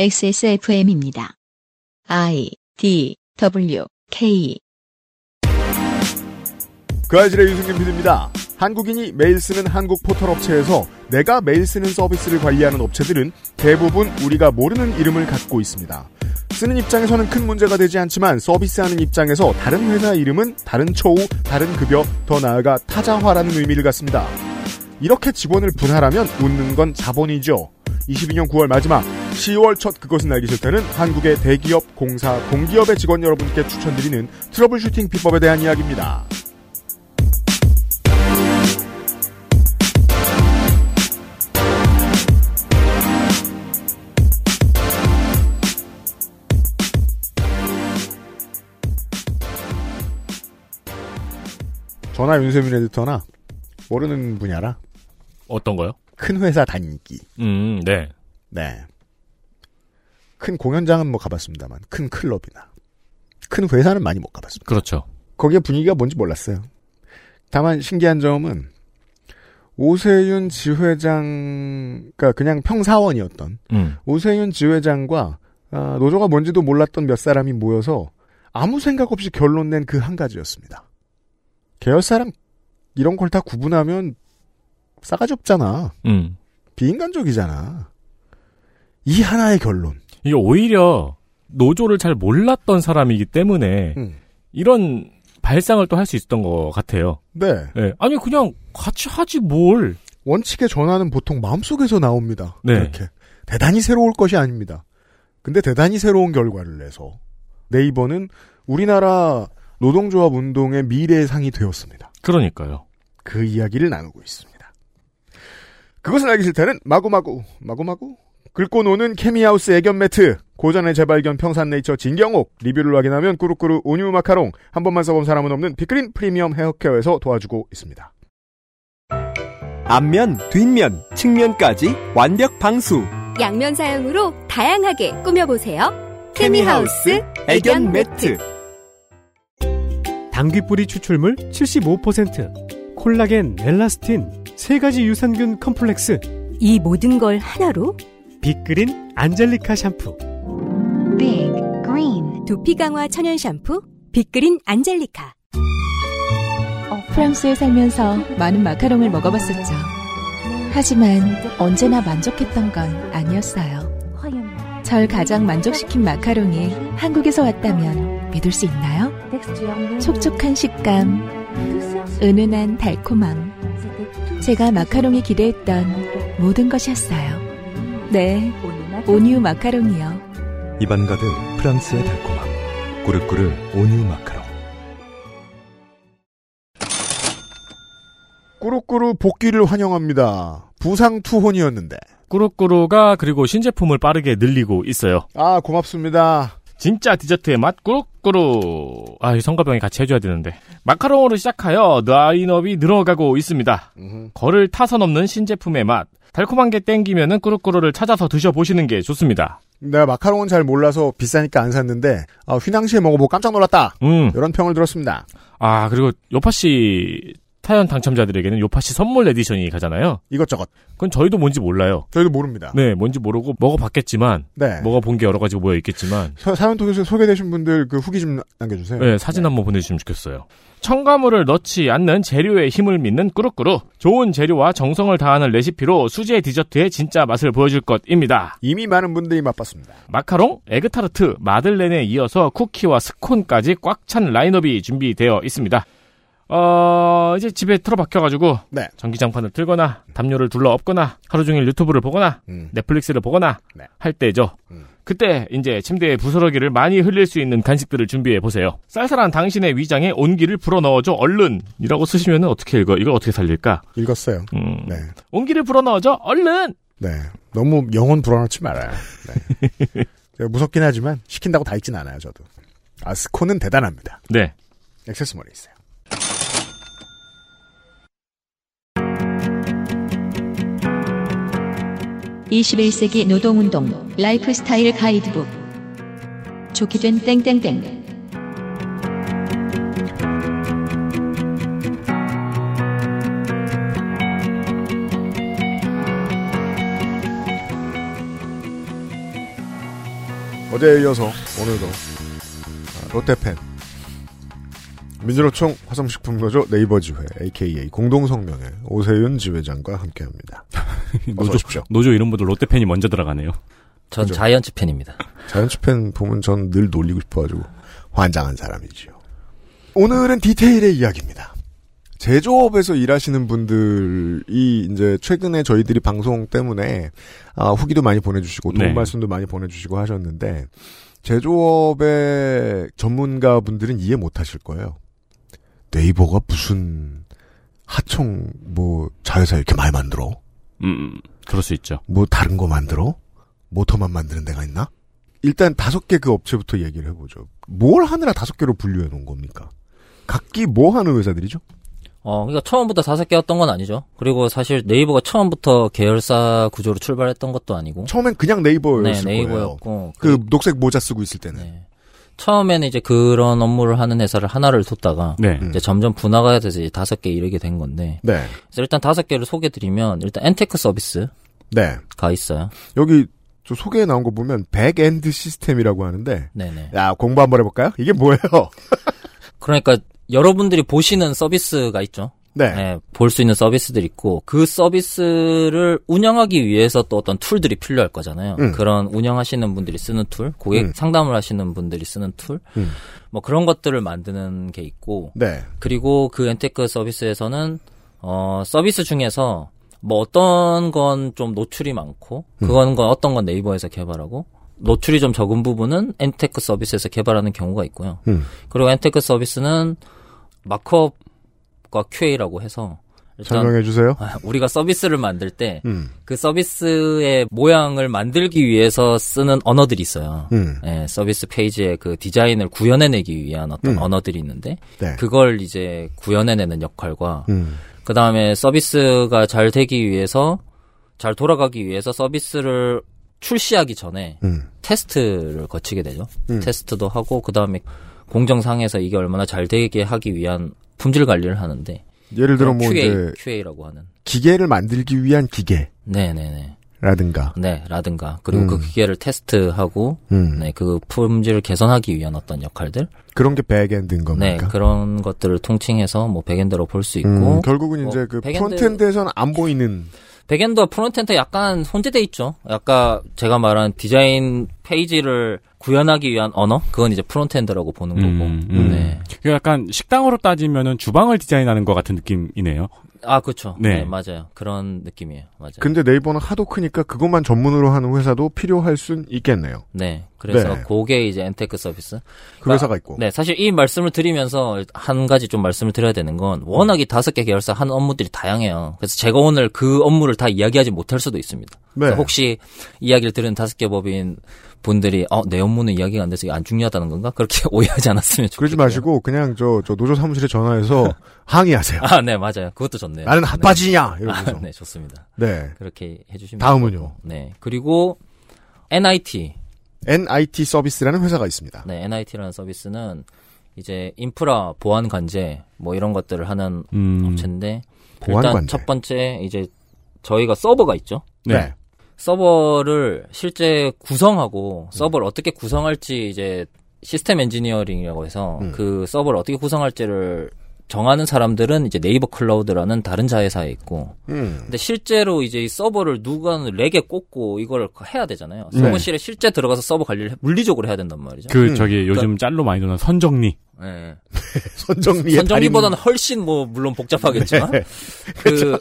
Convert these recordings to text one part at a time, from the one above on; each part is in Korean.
XSFM입니다. I D W K 그 아실의 유승균 PD입니다. 한국인이 매일 쓰는 한국 포털 업체에서 내가 매일 쓰는 서비스를 관리하는 업체들은 대부분 우리가 모르는 이름을 갖고 있습니다. 쓰는 입장에서는 큰 문제가 되지 않지만 서비스하는 입장에서 다른 회사 이름은 다른 처우, 다른 급여, 더 나아가 타자화라는 의미를 갖습니다. 이렇게 직원을 분할하면 웃는 건 자본이죠. 22년 9월 마지막 10월 첫 그것은 알기 싫다는 한국의 대기업, 공사, 공기업의 직원 여러분께 추천드리는 troubleshooting 비법에 대한 이야기입니다. 전화 윤세민 에디터나 모르는 분야라 어떤 거요? 큰 회사 다니기. 음, 네. 네. 큰 공연장은 뭐 가봤습니다만 큰 클럽이나 큰 회사는 많이 못 가봤습니다. 그렇죠. 거기에 분위기가 뭔지 몰랐어요. 다만 신기한 점은 오세윤 지회장, 그러니까 그냥 평사원이었던 음. 오세윤 지회장과 아, 노조가 뭔지도 몰랐던 몇 사람이 모여서 아무 생각 없이 결론 낸 그 한 가지였습니다. 계열사랑 이런 걸 다 구분하면 싸가지 없잖아. 음. 비인간적이잖아. 이 하나의 결론. 이게 오히려 노조를 잘 몰랐던 사람이기 때문에 음. 이런 발상을 또 할 수 있었던 것 같아요. 네. 예. 아니 그냥 같이 하지 뭘. 원칙의 전환은 보통 마음속에서 나옵니다. 네. 이렇게. 대단히 새로울 것이 아닙니다. 근데 대단히 새로운 결과를 내서 네이버는 우리나라 노동조합 운동의 미래의 상이 되었습니다. 그러니까요. 그 이야기를 나누고 있습니다. 그것은 알기 싫다는 마구마구, 마구마구? 긁고 노는 케미하우스 애견 매트, 고전의 재발견 평산네이처 진경옥, 리뷰를 확인하면 꾸루꾸루 온유 마카롱, 한 번만 써본 사람은 없는 빅그린 프리미엄 헤어케어에서 도와주고 있습니다. 앞면, 뒷면, 측면까지 완벽 방수. 양면 사용으로 다양하게 꾸며보세요. 케미하우스 애견 매트. 당귀뿌리 추출물 75%, 콜라겐, 엘라스틴, 세 가지 유산균 컴플렉스, 이 모든 걸 하나로 빅그린 안젤리카 샴푸. Big Green 두피 강화 천연 샴푸 빅그린 안젤리카. 프랑스에 살면서 많은 마카롱을 먹어봤었죠. 하지만 언제나 만족했던 건 아니었어요. 절 가장 만족시킨 마카롱이 한국에서 왔다면 믿을 수 있나요? 촉촉한 식감, 은은한 달콤함. 제가 마카롱이 기대했던 모든 것이었어요. 네, 온유 마카롱이요. 입안 가득 프랑스의 달콤함. 꾸르꾸르 온유 마카롱. 꾸루꾸루 복귀를 환영합니다. 부상 투혼이었는데. 꾸루꾸루가 그리고 신제품을 빠르게 늘리고 있어요. 아, 고맙습니다. 진짜 디저트의 맛 꾸루꾸루. 아, 이 성가병이 같이 해줘야 되는데. 마카롱으로 시작하여 라인업이 늘어가고 있습니다. 거를 타선 없는 신제품의 맛. 달콤한 게 땡기면은 꾸루꾸루를 찾아서 드셔보시는 게 좋습니다. 내가 마카롱은 잘 몰라서 비싸니까 안 샀는데, 아, 휘낭시에 먹어보고 깜짝 놀랐다. 음. 이런 평을 들었습니다. 아, 그리고 요파 씨 사연 당첨자들에게는 요파씨 선물 edition이 가잖아요. 이것저것. 그건 저희도 뭔지 몰라요. 저희도 모릅니다. 네, 뭔지 모르고 먹어봤겠지만, 네. 먹어본 게 여러 가지가 모여 있겠지만, 사- 사연 통해서 소개되신 분들 그 후기 좀 남겨주세요. 네, 사진 한번 보내주시면 좋겠어요. 첨가물을 넣지 않는 재료의 힘을 믿는 꾸루꾸루. 좋은 재료와 정성을 다하는 레시피로 수제 디저트의 진짜 맛을 보여줄 것입니다. 이미 많은 분들이 맛봤습니다. 마카롱, 에그타르트, 마들렌에 이어서 쿠키와 스콘까지 꽉 찬 라인업이 준비되어 있습니다. 어, 이제 집에 틀어박혀가지고, 네. 전기장판을 틀거나, 담요를 둘러 엎거나, 하루 종일 유튜브를 보거나, 음. 넷플릭스를 보거나, 네. 할 때죠. 음. 그때 이제 침대에 부스러기를 많이 흘릴 수 있는 간식들을 준비해 보세요. 쌀쌀한 당신의 위장에 온기를 불어 넣어줘 얼른 이라고 쓰시면 어떻게 읽어? 이걸 어떻게 살릴까? 읽었어요. 음, 네. 온기를 불어 넣어줘 얼른. 네. 너무 영혼 불어넣지 말아요. 네. 무섭긴 하지만 시킨다고 다 읽진 않아요, 저도. 아스코는 대단합니다. 네. 액세스몰에 있어요. (21세기) 노동운동 라이프스타일 가이드북. 좋게 된 땡땡땡. 어제에 이어서 오늘도 아, 롯데펜 민주노총 화성식품노조 네이버 지회 AKA 공동성명회 오세윤 지회장과 함께합니다. 노조, 오십시오. 노조 이름보다 롯데팬이 먼저 들어가네요. 전 그죠. 자이언츠 팬입니다. 자이언츠 팬 보면 전 늘 놀리고 싶어가지고 환장한 사람이지요. 오늘은 디테일의 이야기입니다. 제조업에서 일하시는 분들이 이제 최근에 저희들이 방송 때문에 아, 후기도 많이 보내주시고 도움 네. 말씀도 많이 보내주시고 하셨는데 제조업의 전문가분들은 이해 못하실 거예요. 네이버가 무슨 하청 뭐 자회사 이렇게 많이 만들어? 음, 그럴 수 있죠. 뭐 다른 거 만들어? 모터만 만드는 데가 있나? 일단 다섯 개 그 업체부터 얘기를 해보죠. 뭘 하느라 다섯 개로 분류해 놓은 겁니까? 각기 뭐 하는 회사들이죠? 어, 그러니까 처음부터 다섯 개였던 건 아니죠. 그리고 사실 네이버가 처음부터 계열사 구조로 출발했던 것도 아니고. 처음엔 그냥 네이버였을 네, 거예요. 네이버였고. 그 녹색 모자 쓰고 있을 때는. 네. 처음에는 이제 그런 업무를 하는 회사를 하나를 뒀다가 네. 음. 이제 점점 분화가 돼서 이제 다섯 개 이르게 된 건데. 네. 그래서 일단 다섯 개를 소개드리면 일단 엔테크 서비스가 네. 있어요. 여기 저 소개에 나온 거 보면 backend 시스템이라고 하는데 네네. 야 공부 한번 해볼까요? 이게 뭐예요? 그러니까 여러분들이 보시는 서비스가 있죠. 네. 네, 볼 수 있는 서비스들이 있고 그 서비스를 운영하기 위해서 또 어떤 tool들이 필요할 거잖아요. 음. 그런 운영하시는 분들이 쓰는 tool, 고객 음. 상담을 하시는 분들이 쓰는 tool, 음. 뭐 그런 것들을 만드는 게 있고 네. 그리고 그 엔테크 서비스에서는 어 서비스 중에서 뭐 어떤 건 좀 노출이 많고 음. 그건 건 어떤 건 네이버에서 개발하고 노출이 좀 적은 부분은 엔테크 서비스에서 개발하는 경우가 있고요. 음. 그리고 엔테크 서비스는 markup 과 QA라고 해서 설명해 주세요. 우리가 서비스를 만들 때그 음. 서비스의 모양을 만들기 위해서 쓰는 언어들이 있어요. 음. 예, 서비스 페이지의 그 디자인을 구현해내기 위한 어떤 음. 언어들이 있는데 네. 그걸 이제 구현해내는 역할과 음. 그 다음에 서비스가 잘 되기 위해서 잘 돌아가기 위해서 서비스를 출시하기 전에 음. 테스트를 거치게 되죠. 음. 테스트도 하고 그 다음에 공정상에서 이게 얼마나 잘 되게 하기 위한 품질 관리를 하는데 예를 들어 뭐 QA, 이제 QA라고 하는 기계를 만들기 위한 기계라든가. 네네네 네 라든가 그리고 음. 그 기계를 테스트하고 음. 네 그 품질을 개선하기 위한 어떤 역할들 그런 게 backend인 네 겁니까? 그런 것들을 통칭해서 뭐 backend로 볼 수 있고 음, 결국은 뭐 이제 그 backend- frontend에서는 안 보이는 backend와 frontend 약간 혼재돼 있죠. 아까 제가 말한 디자인 페이지를 구현하기 위한 언어 그건 이제 frontend라고 보는 거고. 음, 음. 네. 그 약간 식당으로 따지면은 주방을 디자인하는 것 같은 느낌이네요. 아 그렇죠. 네. 네. 맞아요. 그런 느낌이에요. 맞아요. 근데 네이버는 하도 크니까 그것만 전문으로 하는 회사도 필요할 순 있겠네요. 네. 그래서 네. 그게 이제 엔테크 서비스. 그 회사가 있고. 네, 사실 이 말씀을 드리면서 한 가지 좀 말씀을 드려야 되는 건 워낙 이 다섯 개 계열사 하는 업무들이 다양해요. 그래서 제가 오늘 그 업무를 다 이야기하지 못할 수도 있습니다. 네. 혹시 이야기를 들은 다섯 개 법인 분들이 어, 내 업무는 이야기가 안 돼서 이게 안 중요하다는 건가? 그렇게 오해하지 않았으면 좋겠어요. 그러지 마시고 그냥 저, 저 노조 사무실에 전화해서 항의하세요. 아, 네, 맞아요. 그것도 좋네요. 나는 네. 핫바지냐 이러면서. 아, 네, 좋습니다. 네. 그렇게 해 주시면 다음은요? 되고. 네. 그리고 NIT. NIT 서비스라는 회사가 있습니다. 네, NIT라는 서비스는 이제 인프라 보안 관제 뭐 이런 것들을 하는 음. 업체인데 보안 일단 관제. 첫 번째 이제 저희가 서버가 있죠. 네. 서버를 실제 구성하고 서버를 어떻게 구성할지 이제 시스템 엔지니어링이라고 해서 음. 그 서버를 어떻게 구성할지를 정하는 사람들은 이제 네이버 클라우드라는 다른 자회사에 있고 음. 근데 실제로 이제 이 서버를 누가 랙에 꽂고 이걸 해야 되잖아요. 네. 사무실에 실제 들어가서 서버 관리를 해- 물리적으로 해야 된단 말이죠. 그 음. 저기 요즘 짤로 많이 도는 선정리. 네. 선정리의 선정리보다는 훨씬 뭐 물론 복잡하겠지만 네. 그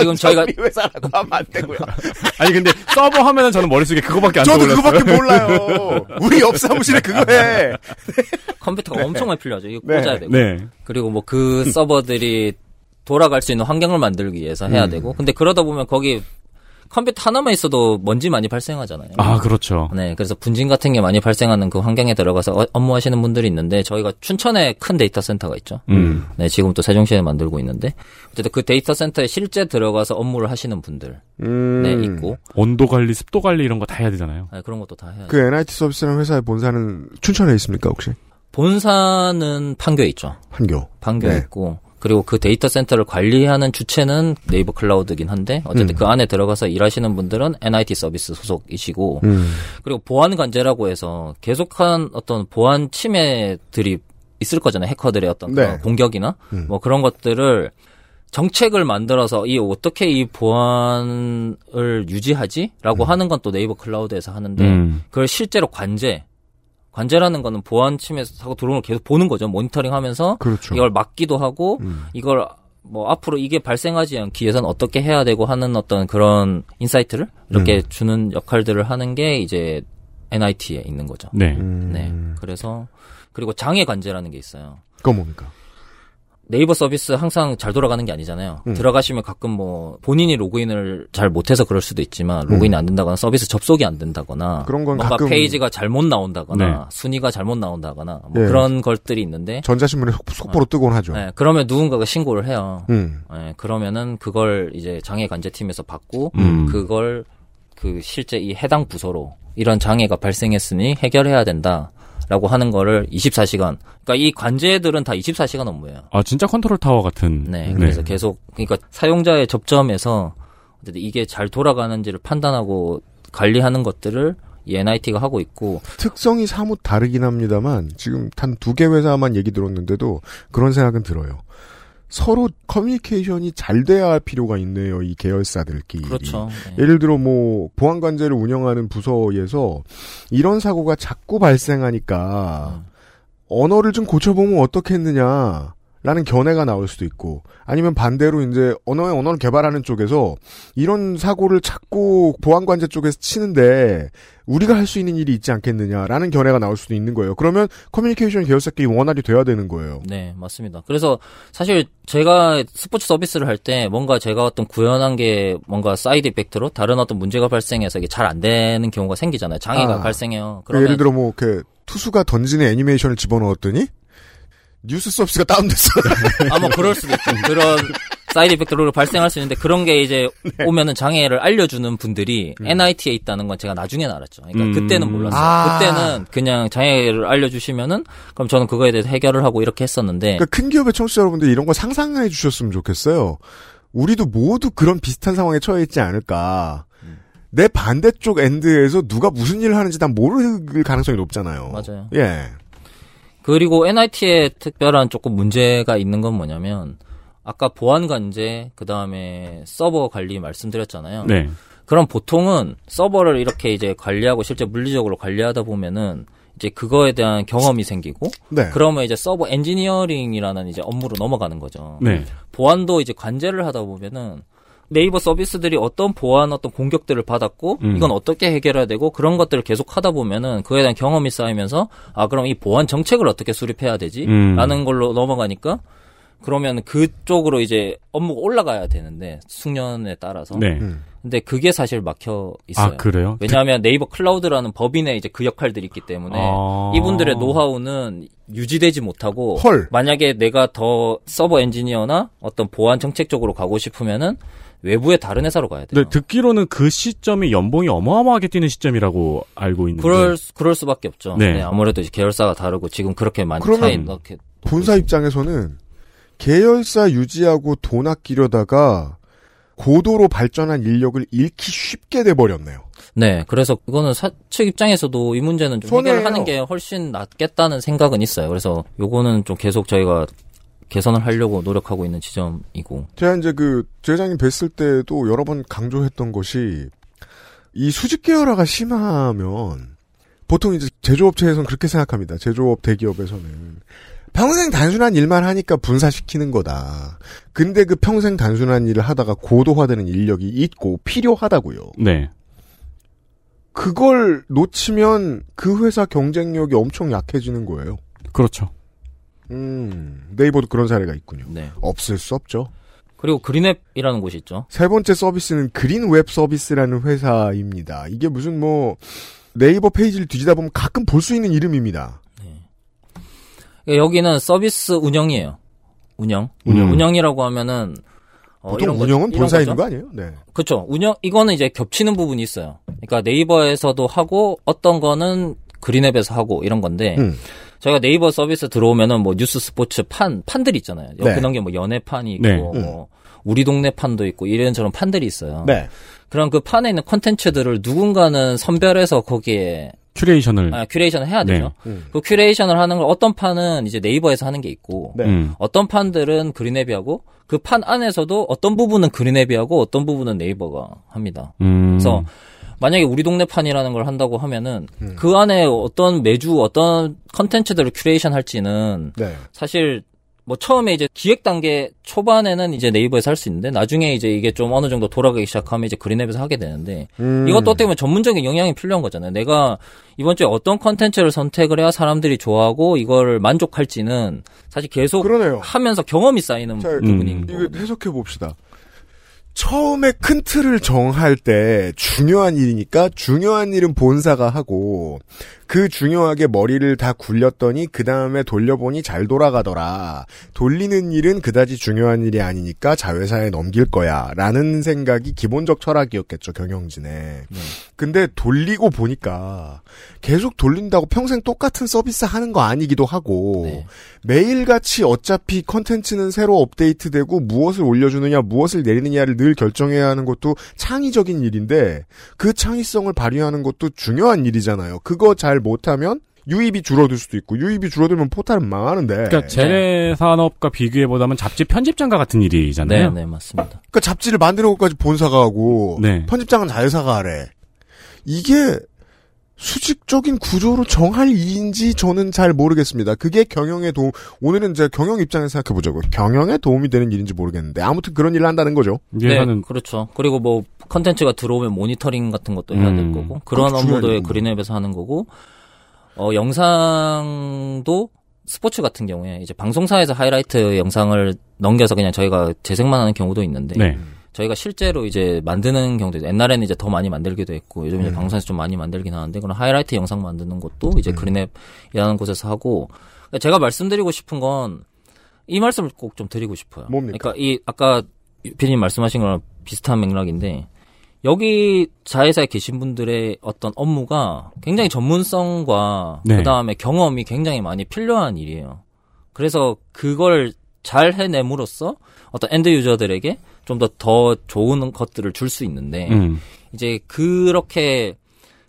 지금 저희가 회사라고 하면 안 되고요. 아니 근데 서버 하면은 저는 머릿속에 그거밖에 안 저도 떠올랐어요. 그거밖에 몰라요. 우리 옆 사무실에 그거 해. 컴퓨터가 엄청 많이 필요하죠. 이거 네. 꽂아야 되고. 네. 그리고 뭐 그 서버들이 돌아갈 수 있는 환경을 만들기 위해서 해야 음. 되고. 근데 그러다 보면 거기 컴퓨터 하나만 있어도 먼지 많이 발생하잖아요. 아 그렇죠. 네, 그래서 분진 같은 게 많이 발생하는 그 환경에 들어가서 어- 업무하시는 분들이 있는데 저희가 춘천에 큰 데이터 센터가 있죠. 음. 네, 지금 또 세종시에 만들고 있는데 어쨌든 그 데이터 센터에 실제 들어가서 업무를 하시는 분들 음. 네 있고 온도 관리, 습도 관리 이런 거 다 해야 되잖아요. 네, 그런 것도 다 해야 그 NIT 서비스라는 회사의 본사는 춘천에 있습니까 혹시? 본사는 판교에 있죠. 판교. 판교에 네. 있고 그리고 그 데이터 센터를 관리하는 주체는 네이버 클라우드긴 한데 어쨌든 음. 그 안에 들어가서 일하시는 분들은 NIT 서비스 소속이시고 음. 그리고 보안 관제라고 해서 계속한 어떤 보안 침해들이 있을 거잖아요. 해커들의 어떤 네. 공격이나 음. 뭐 그런 것들을 정책을 만들어서 이 어떻게 이 보안을 유지하지라고 음. 하는 건 또 네이버 클라우드에서 하는데 음. 그걸 실제로 관제 관제라는 거는 보안 침해 사고 들어오는 걸 계속 보는 거죠. 모니터링 하면서 그렇죠. 이걸 막기도 하고 음. 이걸 뭐 앞으로 이게 발생하지 않기 위해서는 어떻게 해야 되고 하는 어떤 그런 insight를 이렇게 음. 주는 역할들을 하는 게 이제 NIT에 있는 거죠. 네. 음. 네. 그래서 그리고 장애 관제라는 게 있어요. 그건 뭡니까? 네이버 서비스 항상 잘 돌아가는 게 아니잖아요. 음. 들어가시면 가끔 뭐 본인이 로그인을 잘 못해서 그럴 수도 있지만 로그인이 안 된다거나 서비스 접속이 안 된다거나 음. 그런 건 뭔가 가끔- 페이지가 잘못 나온다거나 네. 순위가 잘못 나온다거나 뭐 예. 그런 것들이 있는데 전자신문에 속- 속보로 뜨곤 하죠. 네, 그러면 누군가가 신고를 해요. 음. 네, 그러면은 그걸 이제 장애 관제팀에서 받고 음. 그걸 그 실제 이 해당 부서로 이런 장애가 발생했으니 해결해야 된다 라고 하는 거를 24시간. 그러니까 이 관제들은 다 24시간 업무예요. 아 진짜 컨트롤 타워 같은. 네, 그래서 계속 그러니까 사용자의 접점에서 이게 잘 돌아가는지를 판단하고 관리하는 것들을 이 NIT가 하고 있고 특성이 사뭇 다르긴 합니다만 지금 단 두 개 회사만 얘기 들었는데도 그런 생각은 들어요. 서로 커뮤니케이션이 잘 돼야 할 필요가 있네요. 이 계열사들끼리. 그렇죠. 네. 예를 들어 뭐 보안관제를 운영하는 부서에서 이런 사고가 자꾸 발생하니까 음. 언어를 좀 고쳐보면 어떻겠느냐. 라는 견해가 나올 수도 있고 아니면 반대로 이제 언어의 언어를 개발하는 쪽에서 이런 사고를 자꾸 보안관제 쪽에서 치는데 우리가 할 수 있는 일이 있지 않겠느냐라는 견해가 나올 수도 있는 거예요. 그러면 커뮤니케이션 계열사끼리 원활히 돼야 되는 거예요. 네, 맞습니다. 그래서 사실 제가 스포츠 서비스를 할 때 뭔가 제가 어떤 구현한 게 뭔가 side effect로 다른 어떤 문제가 발생해서 이게 잘 안 되는 경우가 생기잖아요. 장애가 아. 발생해요. 예를 그러면 들어 뭐 이렇게 투수가 던지는 애니메이션을 집어넣었더니 뉴스 서비스가 다운됐어. 아, 뭐 그럴 수도 있죠. 그런 side effect로 발생할 수 있는데 그런 게 이제 네. 오면은 장애를 알려주는 분들이 음. NIT에 있다는 건 제가 나중에 알았죠. 그러니까 음. 그때는 몰랐어요. 아. 그때는 그냥 장애를 알려주시면은 그럼 저는 그거에 대해서 해결을 하고 이렇게 했었는데 그러니까 큰 기업의 청취자 여러분들 이런 거 상상해 주셨으면 좋겠어요. 우리도 모두 그런 비슷한 상황에 처해 있지 않을까. 내 반대쪽 end에서 누가 무슨 일을 하는지 난 모를 가능성이 높잖아요. 맞아요. 예. 그리고 NIT에 특별한 조금 문제가 있는 건 뭐냐면 아까 보안 관제 그 다음에 서버 관리 말씀드렸잖아요. 네. 그럼 보통은 서버를 이렇게 이제 관리하고 실제 물리적으로 관리하다 보면은 이제 그거에 대한 경험이 생기고 네. 그러면 이제 서버 엔지니어링이라는 이제 업무로 넘어가는 거죠. 네. 보안도 이제 관제를 하다 보면은 네이버 서비스들이 어떤 보안 어떤 공격들을 받았고 음. 이건 어떻게 해결해야 되고 그런 것들을 계속 하다 보면은 그에 대한 경험이 쌓이면서 아 그럼 이 보안 정책을 어떻게 수립해야 되지? 음. 라는 걸로 넘어가니까 그러면 그쪽으로 이제 업무가 올라가야 되는데 숙련에 따라서 네. 음. 근데 그게 사실 막혀 있어요. 아 그래요? 왜냐하면 네이버 클라우드라는 법인에 이제 그 역할들이 있기 때문에 아. 이분들의 노하우는 유지되지 못하고 헐. 만약에 내가 더 서버 엔지니어나 어떤 보안 정책 쪽으로 가고 싶으면은 외부의 다른 회사로 가야 돼요. 네, 듣기로는 그 시점이 연봉이 어마어마하게 뛰는 시점이라고 알고 있는데. 그럴 수- 그럴 수밖에 없죠. 네. 네. 아무래도 이제 계열사가 다르고 지금 그렇게 많이 그러면 차이 넣게 본사 입장에서는 계열사 유지하고 돈 아끼려다가 고도로 발전한 인력을 잃기 쉽게 돼버렸네요. 네, 그래서 이거는 사측 입장에서도 이 문제는 좀 손해예요. 해결하는 게 훨씬 낫겠다는 생각은 있어요. 그래서 요거는 좀 계속 저희가 개선을 하려고 노력하고 있는 지점이고. 제가 이제 그 제장님 뵀을 때도 여러 번 강조했던 것이 이 수직 계열화가 심하면 보통 이제 제조업체에서는 그렇게 생각합니다. 제조업 대기업에서는 평생 단순한 일만 하니까 분사시키는 거다. 근데 그 평생 단순한 일을 하다가 고도화되는 인력이 있고 필요하다고요. 네. 그걸 놓치면 그 회사 경쟁력이 엄청 약해지는 거예요. 그렇죠. 음, 네이버도 그런 사례가 있군요. 네. 없을 수 없죠. 그리고 그린앱이라는 곳이 있죠. 세 번째 서비스는 그린웹 서비스라는 회사입니다. 이게 무슨 뭐 네이버 페이지를 뒤지다 보면 가끔 볼 수 있는 이름입니다. 여기는 서비스 운영이에요. 운영. 운영. 운영이라고 하면은 어, 보통 운영은 거죠. 있는 거 아니에요? 네. 그렇죠. 운영 이거는 이제 겹치는 부분이 있어요. 그러니까 네이버에서도 하고 어떤 거는 그린웹에서 하고 이런 건데 음. 저희가 네이버 서비스 들어오면은 뭐 뉴스 스포츠 판 판들이 있잖아요. 옆에 네. 넘게 뭐 연예판이 있고 네. 뭐 우리 동네 판도 있고 이런 저런 판들이 있어요. 네. 그럼 그 판에 있는 컨텐츠들을 누군가는 선별해서 거기에 큐레이션을 아, 큐레이션을 해야 되죠. 네. 음. 그 큐레이션을 하는 걸 어떤 판은 이제 네이버에서 하는 게 있고 네. 음. 어떤 판들은 그린웹이 하고 그 판 안에서도 어떤 부분은 그린웹이 하고 어떤 부분은 네이버가 합니다. 음. 그래서 만약에 우리 동네 판이라는 걸 한다고 하면은 음. 그 안에 어떤 매주 어떤 컨텐츠들을 큐레이션 할지는 네. 사실 뭐 처음에 이제 기획 단계 초반에는 이제 네이버에서 할 수 있는데 나중에 이제 이게 좀 어느 정도 돌아가기 시작하면 이제 그린웹에서 하게 되는데 음. 이것도 어떻게 보면 전문적인 역량이 필요한 거잖아요. 내가 이번 주에 어떤 컨텐츠를 선택을 해야 사람들이 좋아하고 이걸 만족할지는 사실 계속 그러네요. 하면서 경험이 쌓이는 자, 부분인 이거 거거든요. 해석해 봅시다. 처음에 큰 틀을 정할 때 중요한 일이니까 중요한 일은 본사가 하고 그 중요하게 머리를 다 굴렸더니 그 다음에 돌려보니 잘 돌아가더라. 돌리는 일은 그다지 중요한 일이 아니니까 자회사에 넘길 거야. 라는 생각이 기본적 철학이었겠죠, 경영진에. 근데 돌리고 보니까 계속 돌린다고 평생 똑같은 서비스 하는 거 아니기도 하고 네. 매일같이 어차피 컨텐츠는 새로 업데이트되고 무엇을 올려주느냐 무엇을 내리느냐를 늘 결정해야 하는 것도 창의적인 일인데 그 창의성을 발휘하는 것도 중요한 일이잖아요. 그거 잘 못하면 유입이 줄어들 수도 있고 유입이 줄어들면 포탈은 망하는데 그러니까 재래 산업과 비교해 보자면 잡지 편집장과 같은 네, 일이잖아요. 네, 맞습니다. 그러니까 잡지를 만드는 것까지 본사가 하고 네. 편집장은 자회사가 하래. 이게 수직적인 구조로 정할 일인지 저는 잘 모르겠습니다. 그게 경영에 도움, 오늘은 이제 경영 입장에서 생각해보자고요. 경영에 도움이 되는 일인지 모르겠는데, 아무튼 그런 일을 한다는 거죠. 네, 그렇죠. 그리고 뭐 컨텐츠가 들어오면 모니터링 같은 것도 해야 될 음, 거고 그런 업무도 일이고. 그린웹에서 하는 거고 어 영상도 스포츠 같은 경우에 이제 방송사에서 하이라이트 영상을 넘겨서 그냥 저희가 재생만 하는 경우도 있는데 네. 저희가 실제로 이제 만드는 경우도. 옛날에는 이제 더 많이 만들기도 했고 요즘 이제 음. 방송에서 좀 많이 만들긴 하는데 그런 하이라이트 영상 만드는 것도 음. 이제 그린웹이라는 곳에서 하고 제가 말씀드리고 싶은 건 이 말씀을 꼭 좀 드리고 싶어요. 뭡니까? 그러니까 이 아까 피디님 말씀하신 거랑 비슷한 맥락인데 여기 자회사에 계신 분들의 어떤 업무가 굉장히 전문성과 네. 그다음에 경험이 굉장히 많이 필요한 일이에요. 그래서 그걸 잘 해냄으로써 어떤 end user들에게 좀더더 좋은 것들을 줄 수 있는데 음. 이제 그렇게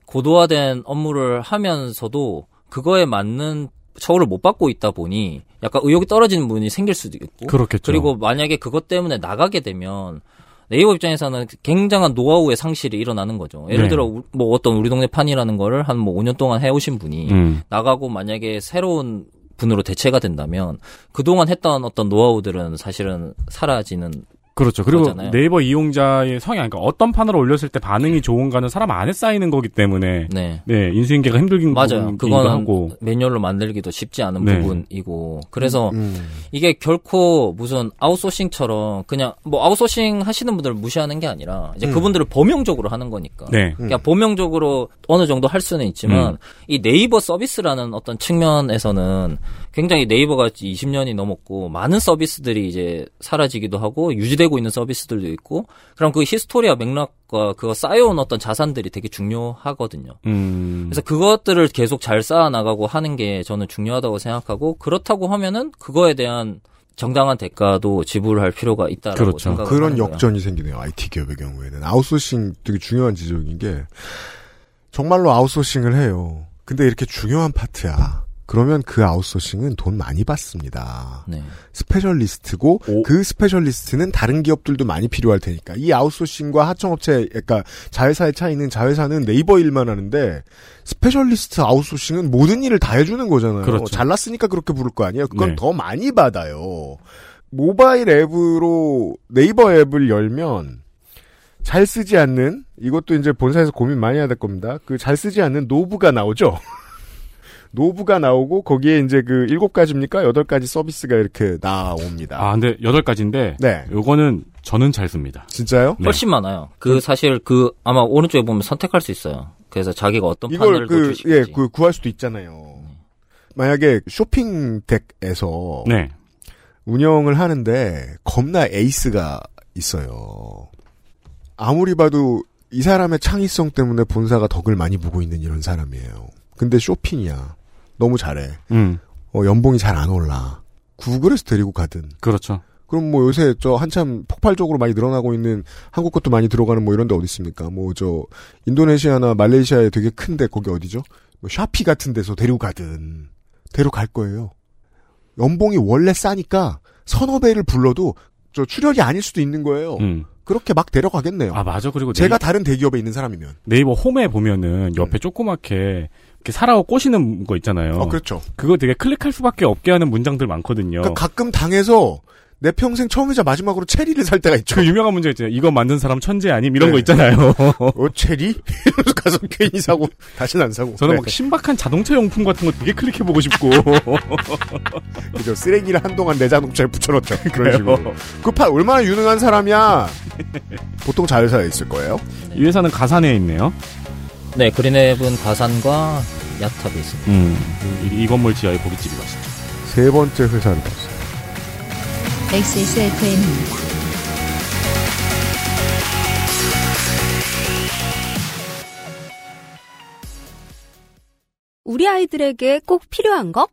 고도화된 업무를 하면서도 그거에 맞는 처우를 못 받고 있다 보니 약간 의욕이 떨어지는 부분이 생길 수도 있고 그렇겠죠. 그리고 만약에 그것 때문에 나가게 되면 네이버 입장에서는 굉장한 노하우의 상실이 일어나는 거죠. 예를 네. 들어 우- 뭐 어떤 우리 동네 판이라는 거를 한 뭐 5년 동안 해오신 분이 음. 나가고 만약에 새로운 분으로 대체가 된다면 그동안 했던 어떤 노하우들은 사실은 사라지는 그렇죠. 그리고 거잖아요. 네이버 이용자의 성향, 그러니까 어떤 판을 올렸을 때 반응이 좋은가는 사람 안에 쌓이는 거기 때문에 네. 인수인계가 힘들긴 맞아요. 그거는 하고 매뉴얼로 만들기도 쉽지 않은 네. 부분이고 그래서 음. 이게 결코 무슨 아웃소싱처럼 그냥 뭐 아웃소싱 하시는 분들을 무시하는 게 아니라 이제 음. 그분들을 범용적으로 하는 거니까. 네. 그러니까 범용적으로 어느 정도 할 수는 있지만 음. 이 네이버 서비스라는 어떤 측면에서는 굉장히 네이버가 20년이 넘었고 많은 서비스들이 이제 사라지기도 하고 유지되고 있는 서비스들도 있고 그럼 그 history와 맥락과 그거 쌓여온 어떤 자산들이 되게 중요하거든요. 음. 그래서 그것들을 계속 잘 쌓아 나가고 하는 게 저는 중요하다고 생각하고 그렇다고 하면은 그거에 대한 정당한 대가도 지불할 필요가 있다라고 그렇죠. 생각을 그런 하는 거예요. 역전이 생기네요. IT 기업의 경우에는 아웃소싱 되게 중요한 지적인 게 정말로 아웃소싱을 해요. 근데 이렇게 중요한 파트야. 그러면 그 아웃소싱은 돈 많이 받습니다. 네. specialist고 그 specialist는 다른 기업들도 많이 필요할 테니까 이 아웃소싱과 하청업체 그러니까 자회사의 차이는 자회사는 네이버 일만 하는데 specialist 아웃소싱은 모든 일을 다 해주는 거잖아요. 그렇죠. 잘났으니까 그렇게 부를 거 아니에요. 그건 네. 더 많이 받아요. 모바일 앱으로 네이버 앱을 열면 잘 쓰지 않는 이것도 이제 본사에서 고민 많이 해야 될 겁니다. 그 잘 쓰지 않는 노브가 나오죠. 노브가 나오고 거기에 이제 그 일곱 가지입니까 여덟 가지 서비스가 이렇게 나옵니다. 아, 근데 여덟 가지인데 네. 요거는 저는 잘 씁니다. 진짜요? 네. 훨씬 많아요. 그 사실 그 아마 오른쪽에 보면 선택할 수 있어요. 그래서 자기가 어떤 이걸 판을 그. 예, 그 구할 수도 있잖아요. 만약에 쇼핑 덱에서 네. 운영을 하는데 겁나 에이스가 있어요. 아무리 봐도 이 사람의 창의성 때문에 본사가 덕을 많이 보고 있는 이런 사람이에요. 근데 쇼핑이야. 너무 잘해. 음. 어, 연봉이 잘 안 올라. 구글에서 데리고 가든. 그렇죠. 그럼 뭐 요새 저 한참 폭발적으로 많이 늘어나고 있는 한국 것도 많이 들어가는 뭐 이런 데 어디 있습니까? 뭐 저 인도네시아나 말레이시아에 되게 큰데 거기 어디죠? 뭐 샤피 같은 데서 데리고 가든 데려갈 거예요. 연봉이 원래 싸니까 서너 배를 불러도 저 출혈이 아닐 수도 있는 거예요. 음. 그렇게 막 데려가겠네요. 아 맞아. 그리고 제가 네이, 다른 대기업에 있는 사람이면. 네이버 홈에 보면은 옆에 조그맣게 이렇게 사라고 꼬시는 거 있잖아요. 어, 그렇죠. 그거 되게 클릭할 수밖에 없게 하는 문장들 많거든요. 그러니까 가끔 당해서 내 평생 처음이자 마지막으로 체리를 살 때가 있죠. 그 유명한 문제 있잖아요. 이거 만든 사람 천재 아님 이런 네. 거 있잖아요. 어, 체리? 이러면서 가서 괜히 사고, 다시는 안 사고. 저는 네. 막 신박한 자동차 용품 같은 거 되게 클릭해 보고 싶고. 그죠. 쓰레기를 한동안 내 자동차에 붙여놓죠. 그런. 식으로. 그 파, 얼마나 유능한 사람이야. 보통 자회사에 있을 거예요. 이 회사는 가산에 있네요. 네, 그린앱은 가산과 야탑이 있습니다. 음. 이, 이 건물 지하에 고깃집이 맛있죠. 세 번째 회사를 봤어요. XSFM입니다. 우리 아이들에게 꼭 필요한 거?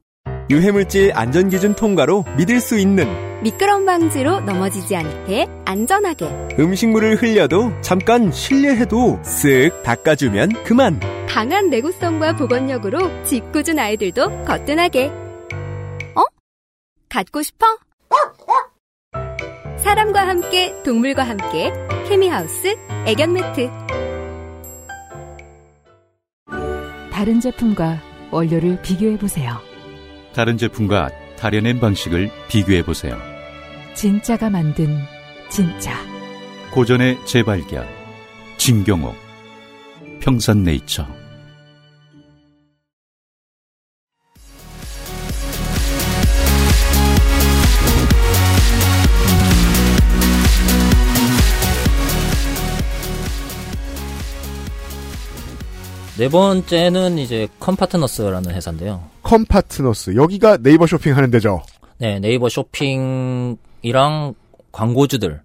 유해물질 안전기준 통과로 믿을 수 있는 미끄럼 방지로 넘어지지 않게 안전하게 음식물을 흘려도 잠깐 실례해도 쓱 닦아주면 그만. 강한 내구성과 보건력으로 짓궂은 아이들도 거뜬하게 어? 갖고 싶어? 사람과 함께 동물과 함께 케미하우스 애견 매트 다른 제품과 원료를 비교해 보세요. 다른 제품과 다려낸 방식을 비교해 보세요. 진짜가 만든 진짜. 고전의 재발견. 진경옥. 평산네이처. 네 번째는 이제 컴파트너스라는 회사인데요. 컴파트너스. 여기가 네이버 쇼핑 하는 데죠. 네, 네이버 쇼핑이랑 광고주들.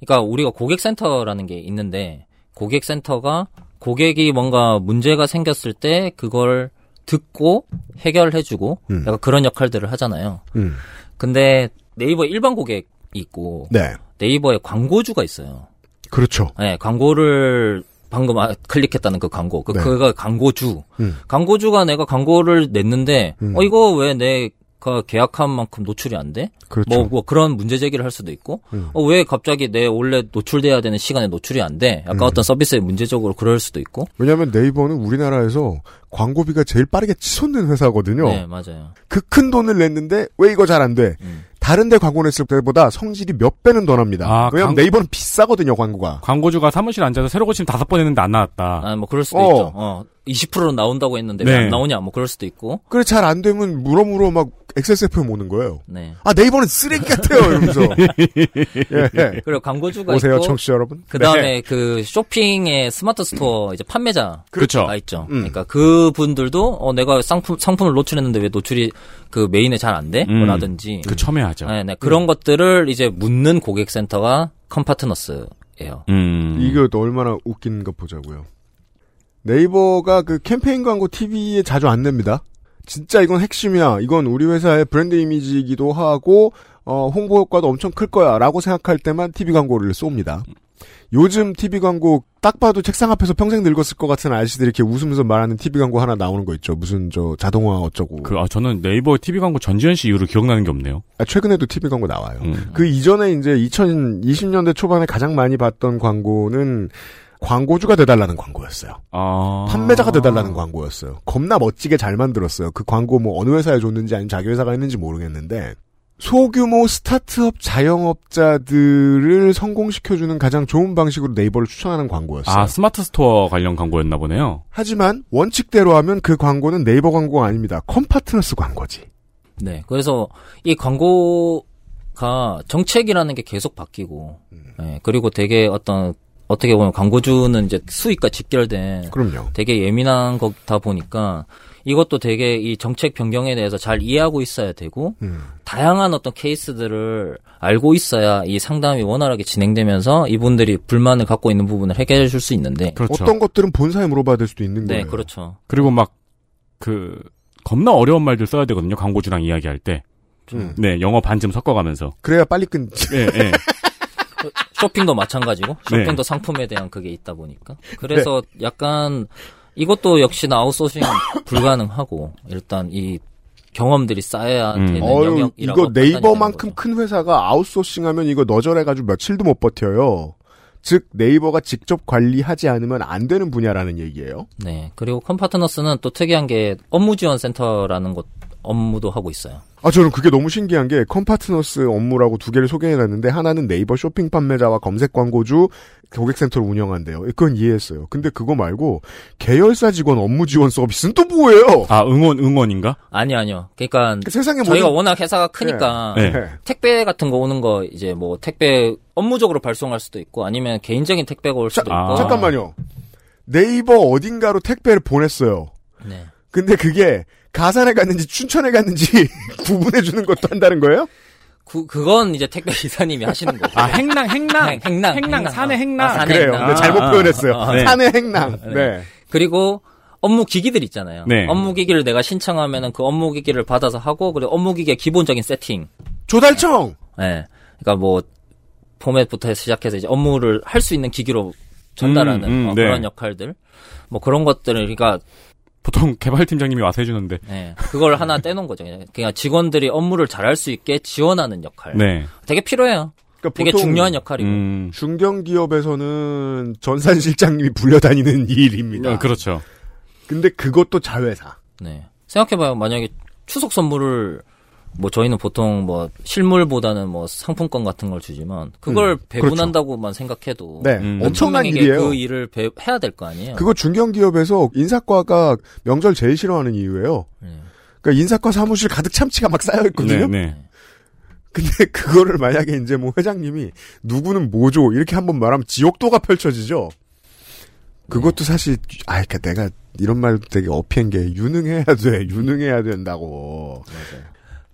그러니까 우리가 고객센터라는 게 있는데 고객센터가 고객이 뭔가 문제가 생겼을 때 그걸 듣고 해결해주고 음. 약간 그런 역할들을 하잖아요. 음. 근데 네이버 일반 고객이 있고 네. 네이버에 광고주가 있어요. 그렇죠. 네, 광고를 방금 아- 클릭했다는 그 광고. 그, 네. 그가 광고주. 음. 광고주가 내가 광고를 냈는데, 음. 어, 이거 왜 내가 계약한 만큼 노출이 안 돼? 그렇죠. 뭐, 뭐 그런 문제 제기를 할 수도 있고, 음. 어, 왜 갑자기 내 원래 노출돼야 되는 시간에 노출이 안 돼? 약간 음. 어떤 서비스에 문제적으로 그럴 수도 있고. 왜냐하면 네이버는 우리나라에서 광고비가 제일 빠르게 치솟는 회사거든요. 네, 맞아요. 그 큰 돈을 냈는데 왜 이거 잘 안 돼? 음. 다른데 광고 냈을 때보다 성질이 몇 배는 더 납니다. 아, 왜냐면 광- 네이버는 비싸거든요, 광고가. 광고주가 사무실 앉아서 새로 고치면 다섯 번 했는데 안 나왔다. 아, 뭐 그럴 수도 어. 있죠. 어, 20% 나온다고 했는데 왜 네. 안 나오냐? 뭐 그럴 수도 있고. 그래 잘 안 되면 물어물어 막 XSFM 오는 거예요. 네. 아 네이버는 쓰레기 같아요 이러면서. 예. 그리고 광고주가 오세요 있고. 청취자 여러분. 그 다음에 네. 그 쇼핑의 스마트 스토어 이제 판매자가 그렇죠. 있죠. 음. 그러니까 그 분들도 어 내가 상품 상품을 노출했는데 왜 노출이 그 메인에 잘 안 돼? 음. 라든지. 그 첨예하죠. 네, 네. 그런 것들을 이제 묻는 고객센터가 컴파트너스예요. 음. 이거 또 얼마나 웃긴 거 보자고요. 네이버가 그 캠페인 광고 TV에 자주 안 냅니다. 진짜 이건 핵심이야. 이건 우리 회사의 브랜드 이미지이기도 하고 어, 홍보 효과도 엄청 클 거야라고 생각할 때만 TV 광고를 쏩니다. 요즘 TV 광고 딱 봐도 책상 앞에서 평생 늙었을 것 같은 아저씨들이 이렇게 웃으면서 말하는 TV 광고 하나 나오는 거 있죠. 무슨 저 자동화 어쩌고. 그, 아, 저는 네이버 TV 광고 전지현 씨 이후로 기억나는 게 없네요. 아, 최근에도 TV 광고 나와요. 음. 그 이전에 이제 2020년대 초반에 가장 많이 봤던 광고는 광고주가 돼달라는 광고였어요. 아. 판매자가 돼달라는 광고였어요. 겁나 멋지게 잘 만들었어요. 그 광고 뭐 어느 회사에 줬는지 아니면 자기 회사가 했는지 모르겠는데 소규모 스타트업 자영업자들을 성공시켜주는 가장 좋은 방식으로 네이버를 추천하는 광고였어요. 아, 스마트 스토어 관련 광고였나 보네요. 하지만 원칙대로 하면 그 광고는 네이버 광고가 아닙니다. 컴파트너스 광고지. 네. 그래서 이 광고가 정책이라는 게 계속 바뀌고, 네. 그리고 되게 어떤 어떻게 보면 광고주는 이제 수익과 직결된 그럼요. 되게 예민한 거다 보니까 이것도 되게 이 정책 변경에 대해서 잘 이해하고 있어야 되고 음. 다양한 어떤 케이스들을 알고 있어야 이 상담이 원활하게 진행되면서 이분들이 불만을 갖고 있는 부분을 해결해 줄 수 있는데 그렇죠. 어떤 것들은 본사에 물어봐야 될 수도 있는 네, 거예요. 그렇죠. 그리고 막, 그, 겁나 어려운 말들 써야 되거든요. 광고주랑 이야기할 때. 음. 네, 영어 반쯤 섞어가면서. 그래야 빨리 끊지. 예, 예. 쇼핑도 마찬가지고 쇼핑도 네. 상품에 대한 그게 있다 보니까 그래서 약간 이것도 역시나 아웃소싱 불가능하고 일단 이 경험들이 쌓여야 음. 되는 어유 영역이라고 이거 네이버만큼 큰 회사가 아웃소싱하면 이거 너절해가지고 며칠도 못 버텨요. 즉 네이버가 직접 관리하지 않으면 안 되는 분야라는 얘기예요. 네. 그리고 컴파트너스는 또 특이한 게 업무 지원 센터라는 곳 업무도 하고 있어요. 아 저는 그게 너무 신기한 게 컴파트너스 업무라고 두 개를 소개해놨는데 하나는 네이버 쇼핑 판매자와 검색 광고주 고객센터를 운영한대요. 그건 이해했어요. 근데 그거 말고 계열사 직원 업무 지원 서비스는 또 뭐예요? 아, 응원, 응원인가? 아니요, 아니요. 그러니까 그 세상에 저희가 모든- 워낙 회사가 크니까 네. 택배 같은 거 오는 거 이제 뭐 택배 업무적으로 발송할 수도 있고 아니면 개인적인 택배가 올 수도 아. 있고. 잠깐만요. 네이버 어딘가로 택배를 보냈어요. 네. 근데 그게 가산에 갔는지 춘천에 갔는지 구분해 주는 것도 한다는 거예요? 그 그건 이제 택배 기사님이 하시는 거고. 아, 행랑, 행랑. 행- 행랑, 행랑, 산의 행랑. 아, 산의 그래요. 행랑. 네, 잘못 아, 표현했어요. 아, 네. 산의 행랑. 네. 네. 그리고 업무 기기들 있잖아요. 네. 업무 기기를 내가 신청하면은 그 업무 기기를 받아서 하고 그리고 업무 기기의 기본적인 세팅. 조달청. 예. 그러니까 뭐 포맷부터 시작해서 이제 업무를 할 수 있는 기기로 전달하는 음, 음, 어, 네. 그런 역할들. 뭐 그런 것들을 그러니까 보통 개발팀장님이 와서 해주는데. 예. 그걸 하나 떼놓은 거죠. 그냥 그냥 직원들이 업무를 잘할 수 있게 지원하는 역할. 네. 되게 필요해요. 그러니까 되게 중요한 역할이고. 음. 중견 기업에서는 전산 실장님이 불려다니는 일입니다. 어, 그렇죠. 근데 그것도 자회사. 네. 생각해봐요. 만약에 추석 선물을 뭐 저희는 보통 뭐 실물보다는 뭐 상품권 같은 걸 주지만 그걸 음, 배분한다고만 생각해도 네, 음. 엄청난 명에게 일이에요. 그 일을 배- 해야 될 거 아니에요. 그거 중견 기업에서 인사과가 명절 제일 싫어하는 이유예요. 네. 그러니까 인사과 사무실 가득 참치가 막 쌓여 있거든요. 네, 네. 근데 그거를 만약에 이제 뭐 회장님이 누구는 뭐죠 이렇게 한번 말하면 지옥도가 펼쳐지죠. 그것도 사실 아 그러니까 내가 이런 말도 되게 어피한 게 유능해야 돼 유능해야 된다고.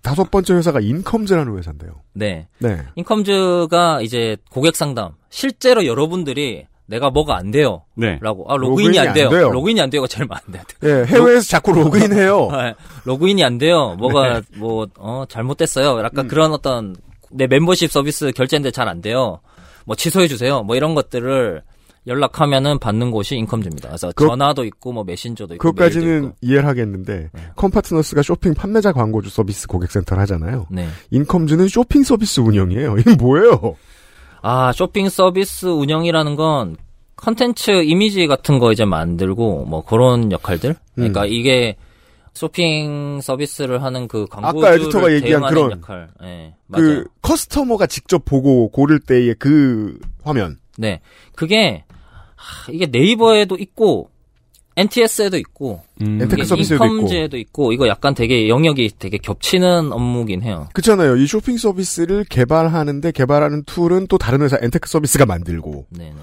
다섯 번째 회사가 인컴즈라는 회사인데요. 네. 네. 인컴즈가 이제 고객 상담. 실제로 여러분들이 내가 뭐가 안 돼요. 네. 라고. 아, 로그인이, 로그인이 안 돼요. 안 돼요. 로그인이 안 돼요가 제일 많은데. 예, 해외에서 자꾸 로그인 해요. 아, 로그인이 안 돼요. 뭐가, 뭐, 어, 잘못됐어요. 약간 그런 어떤, 내 멤버십 서비스 결제인데 잘 안 돼요. 뭐 취소해주세요. 뭐 이런 것들을 연락하면은 받는 곳이 인컴즈입니다. 그래서 그- 전화도 있고, 뭐 메신저도 있고. 그것까지는 있고. 이해를 하겠는데 컴파트너스가 쇼핑 판매자 광고주 서비스 고객센터를 하잖아요. 네. 인컴즈는 쇼핑 서비스 운영이에요. 이게 뭐예요? 아, 쇼핑 서비스 운영이라는 건 컨텐츠 이미지 같은 거 이제 만들고 뭐 그런 역할들. 그러니까 이게 쇼핑 서비스를 하는 그 광고주를 에디터가 얘기한 그런 역할. 네, 맞아요. 그 customer가 직접 보고 고를 때의 그 화면. 네. 그게 하, 이게 네이버에도 있고 NTS에도 있고 음. 엔테크 이게 서비스에도 있고. 인컴즈에도 있고 이거 약간 되게 영역이 되게 겹치는 업무긴 해요. 그렇잖아요. 이 쇼핑 서비스를 개발하는데 개발하는 tool은 또 다른 회사 엔테크 서비스가 만들고 네, 네.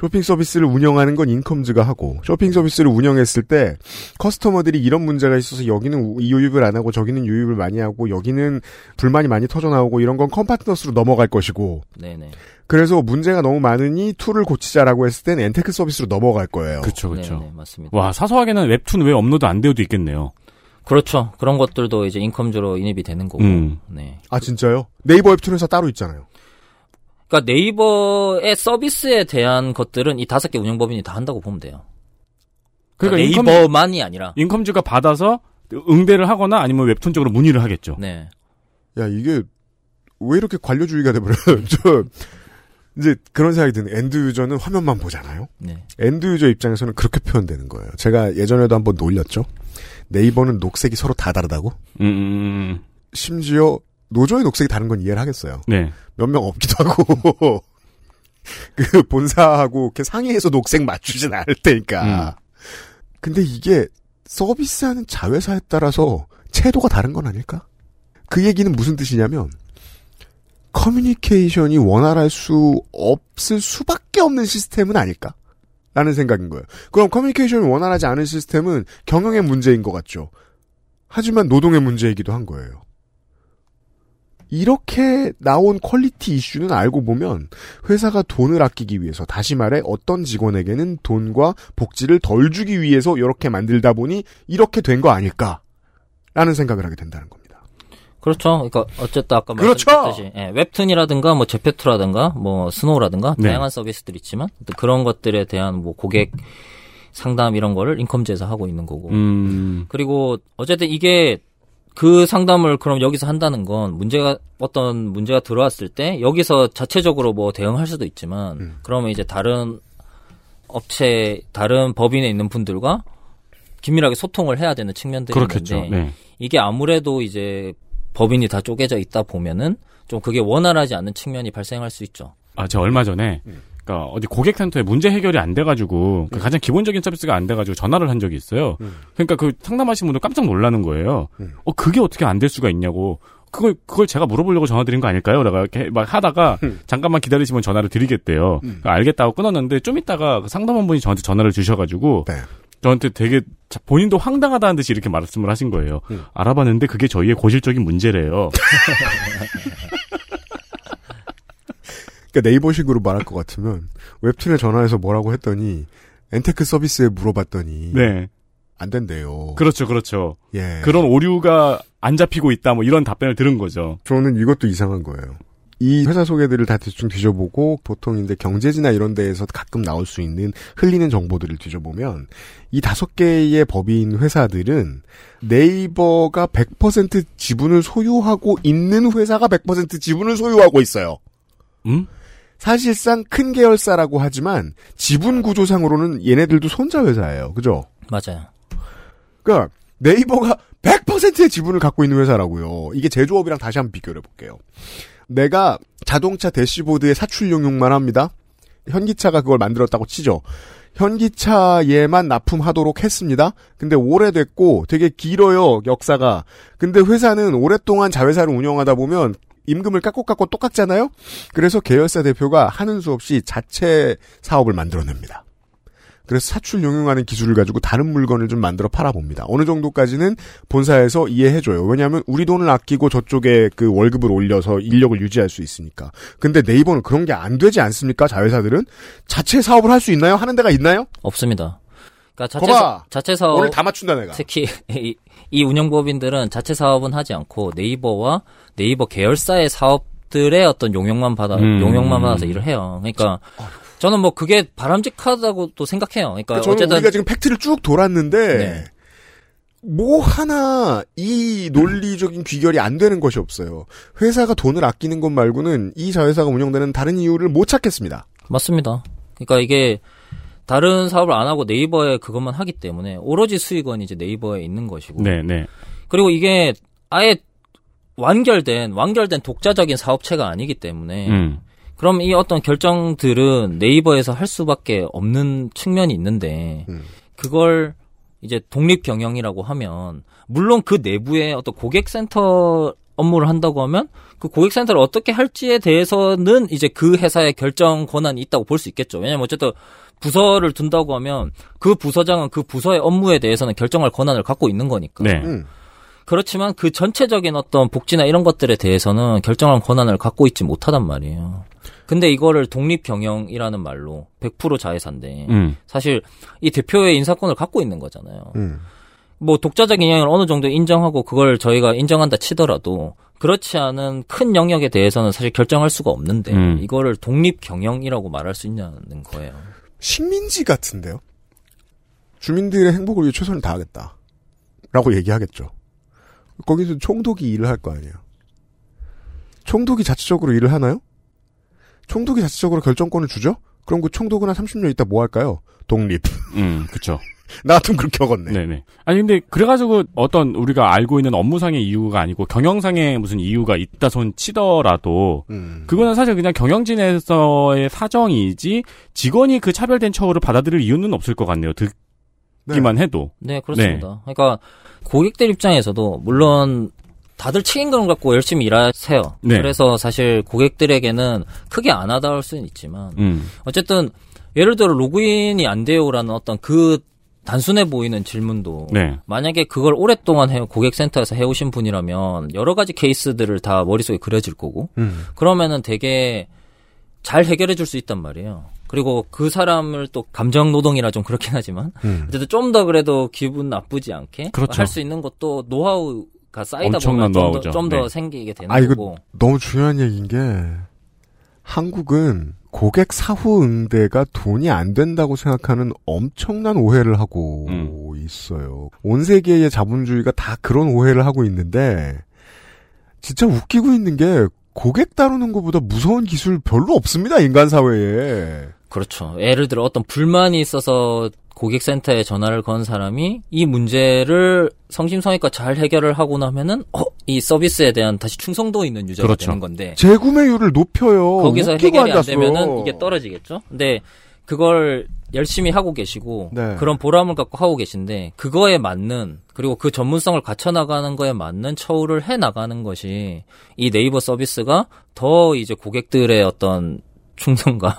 쇼핑 서비스를 운영하는 건 인컴즈가 하고 쇼핑 서비스를 운영했을 때 customer들이 이런 문제가 있어서 여기는 이 유입을 안 하고 저기는 유입을 많이 하고 여기는 불만이 많이 터져 나오고 이런 건 컴파트너스로 넘어갈 것이고 네, 네. 그래서 문제가 너무 많으니 tool을 고치자라고 했을 땐 엔테크 서비스로 넘어갈 거예요. 그렇죠, 네, 그렇죠. 네, 맞습니다. 와, 사소하게는 웹툰 왜 업로드 안 돼요도 있겠네요. 그렇죠. 그런 것들도 이제 인컴즈로 인입이 되는 거고. 음. 네. 아 진짜요? 네이버 웹툰 회사 따로 있잖아요. 그러니까 네이버의 서비스에 대한 것들은 이 다섯 개 운영법인이 다 한다고 보면 돼요. 그러니까 그러니까 인컴- 네이버만이 아니라. 인컴즈가 받아서 응대를 하거나 아니면 웹툰 쪽으로 문의를 하겠죠. 네. 야 이게 왜 이렇게 관료주의가 돼버려요? 저 이제 그런 생각이 드는 end user는 화면만 보잖아요. 네. end user 입장에서는 그렇게 표현되는 거예요. 제가 예전에도 한번 놀렸죠. 네이버는 녹색이 서로 다 다르다고. 음, 음, 심지어 노조의 녹색이 다른 건 이해를 하겠어요. 네. 몇 명 없기도 하고 그 본사하고 이렇게 상의해서 녹색 맞추진 않을 테니까. 근데 이게 서비스하는 자회사에 따라서 채도가 다른 건 아닐까? 그 얘기는 무슨 뜻이냐면 커뮤니케이션이 원활할 수 없을 수밖에 없는 시스템은 아닐까? 라는 생각인 거예요. 그럼 커뮤니케이션이 원활하지 않은 시스템은 경영의 문제인 것 같죠. 하지만 노동의 문제이기도 한 거예요. 이렇게 나온 quality 이슈는 알고 보면 회사가 돈을 아끼기 위해서 다시 말해 어떤 직원에게는 돈과 복지를 덜 주기 위해서 이렇게 만들다 보니 이렇게 된 거 아닐까 라는 생각을 하게 된다는 겁니다. 그렇죠. 그러니까 어쨌든 아까 그렇죠! 말씀드렸듯이 예, 웹툰이라든가 뭐 제페토라든가 뭐 스노우라든가 네. 다양한 서비스들 있지만 또 그런 것들에 대한 뭐 고객 상담 이런 거를 인컴즈에서 하고 있는 거고. 음. 그리고 어쨌든 이게 그 상담을 그럼 여기서 한다는 건 문제가 어떤 문제가 들어왔을 때 여기서 자체적으로 뭐 대응할 수도 있지만 음. 그러면 이제 다른 업체 다른 법인에 있는 분들과 긴밀하게 소통을 해야 되는 측면들이 그렇겠죠. 있는데 네. 이게 아무래도 이제 법인이 다 쪼개져 있다 보면은 좀 그게 원활하지 않는 측면이 발생할 수 있죠. 아, 제가 얼마 전에 그러니까 어디 고객 센터에 문제 해결이 안 돼가지고 그 가장 기본적인 서비스가 안 돼가지고 전화를 한 적이 있어요. 그러니까 그 상담하신 분들 깜짝 놀라는 거예요. 어 그게 어떻게 안 될 수가 있냐고. 그걸 그걸 제가 물어보려고 전화 드린 거 아닐까요? 내가 이렇게 막 하다가 잠깐만 기다리시면 전화를 드리겠대요. 그러니까 알겠다고 끊었는데 좀 있다가 그 상담원 분이 저한테 전화를 주셔가지고 네. 저한테 되게 자- 본인도 황당하다는 듯이 이렇게 말씀을 하신 거예요. 알아봤는데 그게 저희의 고질적인 문제래요. 그러니까 네이버식으로 말할 것 같으면 웹툰에 전화해서 뭐라고 했더니 엔테크 서비스에 물어봤더니 네. 안 된대요. 그렇죠, 그렇죠. 예. 그런 오류가 안 잡히고 있다, 뭐 이런 답변을 들은 거죠. 저는 이것도 이상한 거예요. 이 회사 소개들을 다 대충 뒤져보고 보통 이제 경제지나 이런 데에서 가끔 나올 수 있는 흘리는 정보들을 뒤져보면 이 다섯 개의 법인 회사들은 네이버가 100% 지분을 소유하고 있는 회사가 100% 지분을 소유하고 있어요. 음? 사실상 큰 계열사라고 하지만 지분 구조상으로는 얘네들도 손자 회사예요. 그죠? 맞아요. 그러니까 네이버가 100%의 지분을 갖고 있는 회사라고요. 이게 제조업이랑 다시 한번 비교를 해볼게요. 내가 자동차 대시보드에 사출 용역만 합니다. 현기차가 그걸 만들었다고 치죠. 현기차에만 납품하도록 했습니다. 근데 오래됐고 되게 길어요, 역사가. 근데 회사는 오랫동안 자회사를 운영하다 보면 임금을 깎고 깎고 또 깎잖아요? 그래서 계열사 대표가 하는 수 없이 자체 사업을 만들어냅니다. 그래서 사출 용용하는 기술을 가지고 다른 물건을 좀 만들어 팔아봅니다. 어느 정도까지는 본사에서 이해해줘요. 왜냐하면 우리 돈을 아끼고 저쪽에 그 월급을 올려서 인력을 유지할 수 있으니까. 근데 네이버는 그런 게 안 되지 않습니까? 자회사들은 자체 사업을 할 수 있나요? 하는 데가 있나요? 없습니다. 그러니까 자체 거봐! 사, 자체 사업 오늘 다 맞춘다 내가. 특히 이, 이 운영법인들은 자체 사업은 하지 않고 네이버와 네이버 계열사의 사업 들의 어떤 용역만 받아 음. 용역만 받아서 일을 해요. 그러니까 저는 뭐 그게 바람직하다고 또 생각해요. 그러니까 저는 어쨌든 우리가 지금 팩트를 쭉 돌았는데 네. 뭐 하나 이 논리적인 귀결이 안 되는 것이 없어요. 회사가 돈을 아끼는 것 말고는 이 자회사가 운영되는 다른 이유를 못 찾겠습니다. 맞습니다. 그러니까 이게 다른 사업을 안 하고 네이버에 그것만 하기 때문에 오로지 수익은 이제 네이버에 있는 것이고 네, 네. 그리고 이게 아예 완결된 완결된 독자적인 사업체가 아니기 때문에 음. 그럼 이 어떤 결정들은 네이버에서 할 수밖에 없는 측면이 있는데 음. 그걸 이제 독립 경영이라고 하면 물론 그 내부에 어떤 고객센터 업무를 한다고 하면 그 고객센터를 어떻게 할지에 대해서는 이제 그 회사의 결정 권한이 있다고 볼 수 있겠죠. 왜냐면 어쨌든 부서를 둔다고 하면 그 부서장은 그 부서의 업무에 대해서는 결정할 권한을 갖고 있는 거니까. 네. 음. 그렇지만 그 전체적인 어떤 복지나 이런 것들에 대해서는 결정할 권한을 갖고 있지 못하단 말이에요. 근데 이거를 독립 경영이라는 말로 100% 자회사인데 음. 사실 이 대표의 인사권을 갖고 있는 거잖아요. 음. 뭐 독자적인 영역을 어느 정도 인정하고 그걸 저희가 인정한다 치더라도 그렇지 않은 큰 영역에 대해서는 사실 결정할 수가 없는데 음. 이거를 독립 경영이라고 말할 수 있냐는 거예요. 식민지 같은데요. 주민들의 행복을 위해 최선을 다하겠다. 라고 얘기하겠죠. 거기서 총독이 일을 할 거 아니에요. 총독이 자체적으로 일을 하나요? 총독이 자체적으로 결정권을 주죠? 그럼 그 총독은 한 30년 있다 뭐 할까요? 독립. 음, 그쵸. 나 같으면 그렇게 하겠네. 네네. 아니, 근데, 그래가지고 어떤 우리가 알고 있는 업무상의 이유가 아니고 경영상의 무슨 이유가 있다 손 치더라도, 음. 그거는 사실 그냥 경영진에서의 사정이지, 직원이 그 차별된 처우를 받아들일 이유는 없을 것 같네요. 듣기만 해도. 네, 그렇습니다. 그러니까 고객들 입장에서도 물론 다들 책임감을 갖고 열심히 일하세요. 네. 그래서 사실 고객들에게는 크게 안 와닿을 수는 있지만 음. 어쨌든 예를 들어 로그인이 안 돼요라는 어떤 그 단순해 보이는 질문도 네. 만약에 그걸 오랫동안 해 고객센터에서 해오신 분이라면 여러 가지 케이스들을 다 머릿속에 그려질 거고 음. 그러면은 되게 잘 해결해 줄 수 있단 말이에요. 그리고 그 사람을 또 감정 노동이라 좀 그렇긴 하지만 음. 어쨌든 좀 더 그래도 기분 나쁘지 않게 그렇죠. 할수 있는 것도 노하우가 쌓이다 엄청난 보면 노하우죠. 좀더 네. 생기게 되는 아, 이거 거고. 너무 중요한 얘기인 게, 한국은 고객 사후 응대가 돈이 안 된다고 생각하는 엄청난 오해를 하고 음. 있어요. 온 세계의 자본주의가 다 그런 오해를 하고 있는데, 진짜 웃기고 있는 게, 고객 다루는 것보다 무서운 기술 별로 없습니다, 인간 사회에. 그렇죠. 예를 들어 어떤 불만이 있어서 고객센터에 전화를 건 사람이 이 문제를 성심성의껏 잘 해결을 하고 나면은 어, 이 서비스에 대한 다시 충성도 있는 유저가 그렇죠. 되는 건데 재구매율을 높여요. 거기서 해결이 안. 되면은 이게 떨어지겠죠. 근데 그걸 열심히 하고 계시고 네. 그런 보람을 갖고 하고 계신데 그거에 맞는 그리고 그 전문성을 갖춰 나가는 거에 맞는 처우를 해 나가는 것이 이 네이버 서비스가 더 이제 고객들의 어떤 충성과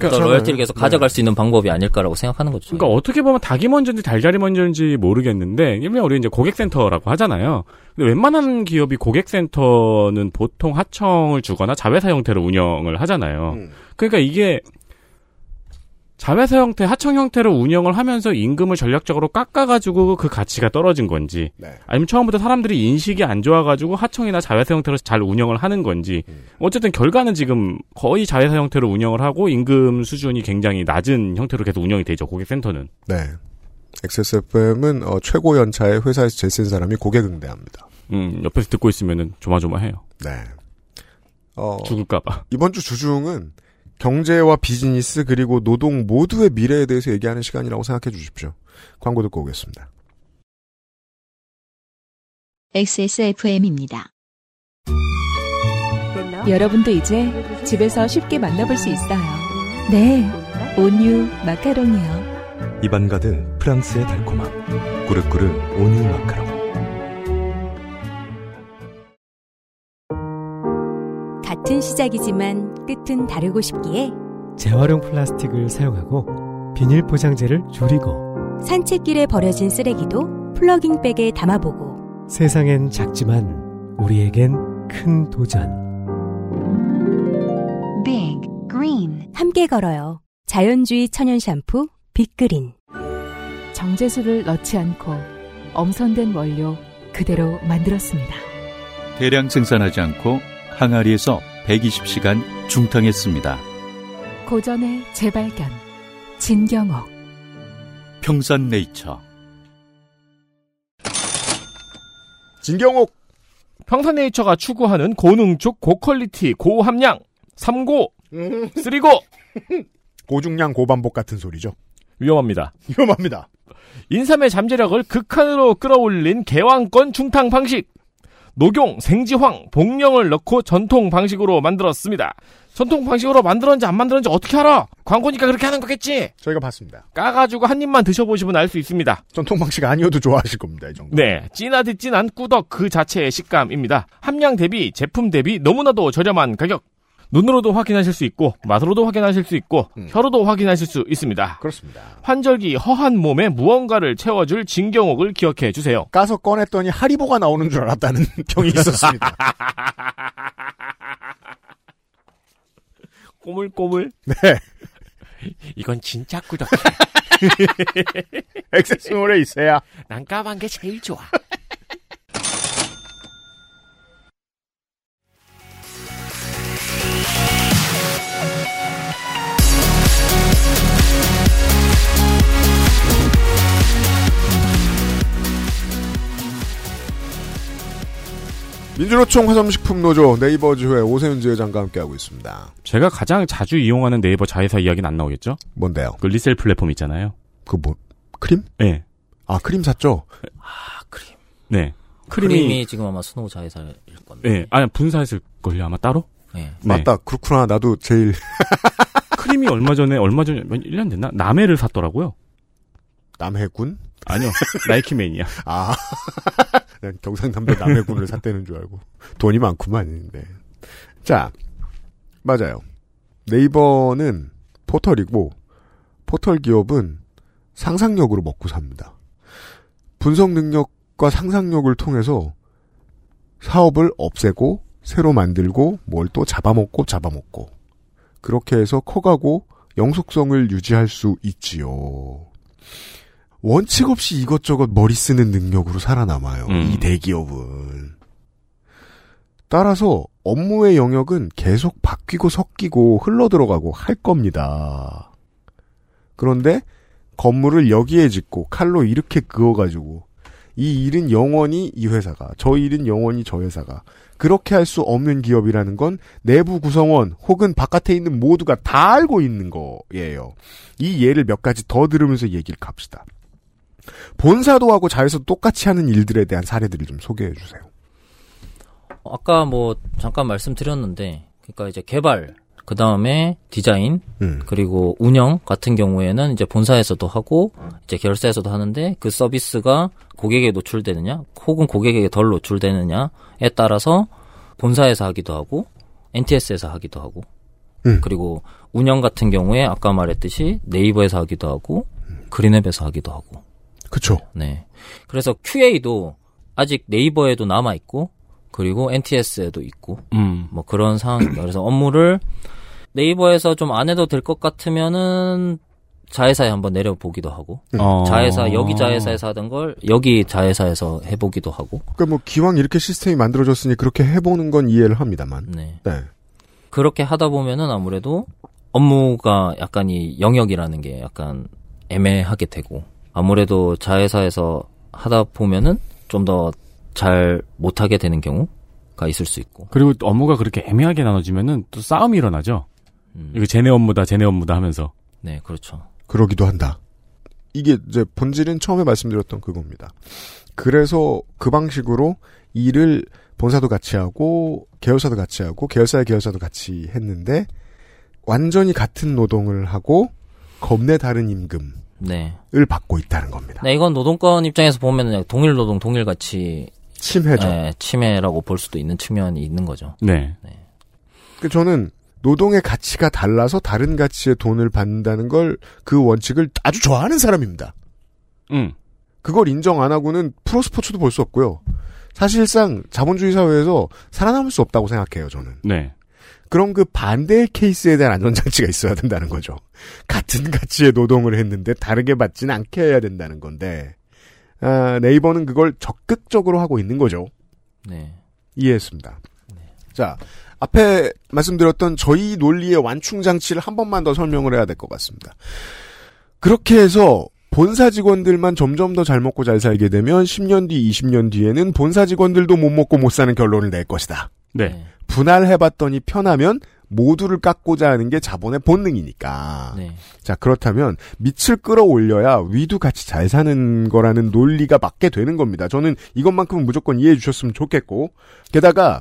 또 로열티를 계속 가져갈 수 있는 방법이 아닐까라고 생각하는 거죠. 그러니까 어떻게 보면 닭이 먼저인지 달걀이 먼저인지 모르겠는데 일명 우리 이제 고객센터라고 하잖아요. 근데 웬만한 기업이 고객센터는 보통 하청을 주거나 자회사 형태로 운영을 하잖아요. 음. 그러니까 이게 자회사 형태, 하청 형태로 운영을 하면서 임금을 전략적으로 깎아가지고 그 가치가 떨어진 건지, 네. 아니면 처음부터 사람들이 인식이 안 좋아가지고 하청이나 자회사 형태로 잘 운영을 하는 건지, 어쨌든 결과는 지금 거의 자회사 형태로 운영을 하고 임금 수준이 굉장히 낮은 형태로 계속 운영이 되죠, 고객센터는. 네. XSFM은 어, 최고 연차에 회사에서 제일 센 사람이 고객 응대합니다. 음, 옆에서 듣고 있으면은 조마조마해요. 네. 어, 죽을까봐. 이번 주 주중은 경제와 비즈니스 그리고 노동 모두의 미래에 대해서 얘기하는 시간이라고 생각해 주십시오. 광고 듣고 오겠습니다. XSFM입니다. 여러분도 이제 집에서 쉽게 만나볼 수 있어요. 네, 온유 마카롱이요. 입안 가득 프랑스의 달콤함. 꾸르꾸르 온유 마카롱. 같은 시작이지만 끝은 다르고 싶기에 재활용 플라스틱을 사용하고 비닐 포장재를 줄이고 산책길에 버려진 쓰레기도 플러깅백에 담아보고 세상엔 작지만 우리에겐 큰 도전. Big Green 함께 걸어요. 자연주의 천연 샴푸 빅그린 정제수를 넣지 않고 엄선된 원료 그대로 만들었습니다. 대량 생산하지 않고 항아리에서 120시간 중탕했습니다. 고전의 재발견 진경옥 평산네이처 진경옥 평산네이처가 추구하는 고능축, 고퀄리티, 고함량, 3고, 3고 고중량 고반복 같은 소리죠. 위험합니다. 위험합니다. 인삼의 잠재력을 극한으로 끌어올린 개왕권 중탕 방식. 녹용, 생지황, 복령을 넣고 전통 방식으로 만들었습니다. 전통 방식으로 만들었는지 안 만들었는지 어떻게 알아? 광고니까 그렇게 하는 거겠지? 저희가 봤습니다. 까가지고 한 입만 드셔보시면 알 수 있습니다. 전통 방식 아니어도 좋아하실 겁니다. 이 정도. 네, 진하디 진한 꾸덕 그 자체의 식감입니다. 함량 대비, 제품 대비 너무나도 저렴한 가격. 눈으로도 확인하실 수 있고, 맛으로도 확인하실 수 있고, 혀로도 확인하실 수 있습니다. 그렇습니다. 환절기 허한 몸에 무언가를 채워줄 진경옥을 기억해 주세요. 까서 꺼냈더니 하리보가 나오는 줄 알았다는 평이 있었습니다. 꼬물꼬물. 네. 이건 진짜 꾸덕해. 액세스몰에 있어야. 난 까만 게 제일 좋아. 민주노총 화섬식품노조 네이버지회 오세윤 지회장과 함께하고 있습니다. 제가 가장 자주 이용하는 네이버 자회사 이야기는 안 나오겠죠? 뭔데요? 그 resell 플랫폼 있잖아요. 그 뭐, 크림? 네. 아, 크림 샀죠? 네. 크림이, 크림이, 지금 아마 스노우 자회사일 건데. 네. 아니, 분사했을걸요, 아마 따로? 네. 맞다. 그렇구나. 나도 제일. 크림이 얼마 전에, 얼마 전에, 몇, 1년 됐나? 남해를 샀더라고요. 남해군? 아니요. 나이키맨이야. 아. 난 경상남도 남해군을 샀다는 줄 알고. 돈이 많구만. 네. 자. 맞아요. 네이버는 포털이고, 포털 기업은 상상력으로 먹고 삽니다. 분석 능력과 상상력을 통해서 사업을 없애고, 새로 만들고, 뭘 또 잡아먹고, 잡아먹고. 그렇게 해서 커가고, 영속성을 유지할 수 있지요. 원칙 없이 이것저것 머리 쓰는 능력으로 살아남아요. 음. 이 대기업은. 따라서 업무의 영역은 계속 바뀌고 섞이고 흘러들어가고 할 겁니다. 그런데 건물을 여기에 짓고 칼로 이렇게 그어가지고 이 일은 영원히 이 회사가 저 일은 영원히 저 회사가 그렇게 할 수 없는 기업이라는 건 내부 구성원 혹은 바깥에 있는 모두가 다 알고 있는 거예요. 이 예를 몇 가지 더 들으면서 얘기를 갑시다. 본사도 하고 자회사도 똑같이 하는 일들에 대한 사례들을 좀 소개해 주세요. 아까 뭐 잠깐 말씀드렸는데, 그러니까 이제 개발, 그 다음에 디자인, 음. 그리고 운영 같은 경우에는 이제 본사에서도 하고 이제 계열사에서도 하는데 그 서비스가 고객에게 노출되느냐, 혹은 고객에게 덜 노출되느냐에 따라서 본사에서 하기도 하고 NTS에서 하기도 하고 음. 그리고 운영 같은 경우에 아까 말했듯이 네이버에서 하기도 하고 그린앱에서 하기도 하고 그쵸. 네. 그래서 QA도 아직 네이버에도 남아 있고 그리고 NTS에도 있고 음. 뭐 그런 상황입니다. 그래서 업무를 네이버에서 좀 안 해도 될 것 같으면은 자회사에 한번 내려보기도 하고 어. 자회사 여기 자회사에서 하던 걸 여기 자회사에서 해보기도 하고 그러니까 뭐 기왕 이렇게 시스템이 만들어졌으니 그렇게 해보는 건 이해를 합니다만. 네. 네. 그렇게 하다 보면은 아무래도 업무가 약간 이 영역이라는 게 약간 애매하게 되고 아무래도 자회사에서 하다 보면은 좀 더 잘 못하게 되는 경우가 있을 수 있고 그리고 또 업무가 그렇게 애매하게 나눠지면은 또 싸움이 일어나죠. 음. 이거 쟤네 업무다, 쟤네 업무다 하면서. 네 그렇죠 그러기도 한다. 이게 이제 본질은 처음에 말씀드렸던 그겁니다. 그래서 그 방식으로 일을 본사도 같이 하고 계열사도 같이 하고 계열사의 계열사도 같이 했는데 완전히 같은 노동을 하고 겁내 다른 임금 을 네. 받고 있다는 겁니다. 네, 이건 노동권 입장에서 보면은 그냥 동일 노동, 동일 가치 침해죠. 네, 침해라고 볼 수도 있는 측면이 있는 거죠. 네. 그 저는 노동의 가치가 달라서 다른 가치의 돈을 받는다는 걸 그 원칙을 아주 좋아하는 사람입니다. 음. 그걸 인정 안 하고는 프로스포츠도 볼 수 없고요. 사실상 자본주의 사회에서 살아남을 수 없다고 생각해요, 저는. 네. 그럼 그 반대의 케이스에 대한 안전장치가 있어야 된다는 거죠. 같은 가치의 노동을 했는데 다르게 받지는 않게 해야 된다는 건데, 아, 네이버는 그걸 적극적으로 하고 있는 거죠. 네. 이해했습니다. 자, 앞에 말씀드렸던 저희 논리의 완충장치를 한 번만 더 설명을 해야 될 것 같습니다. 그렇게 해서 본사 직원들만 점점 더 잘 먹고 잘 살게 되면 10년 뒤, 20년 뒤에는 본사 직원들도 못 먹고 못 사는 결론을 낼 것이다. 네. 분할해봤더니 편하면 모두를 깎고자 하는 게 자본의 본능이니까. 네. 자, 그렇다면 밑을 끌어올려야 위도 같이 잘 사는 거라는 논리가 맞게 되는 겁니다. 저는 이것만큼은 무조건 이해해 주셨으면 좋겠고. 게다가,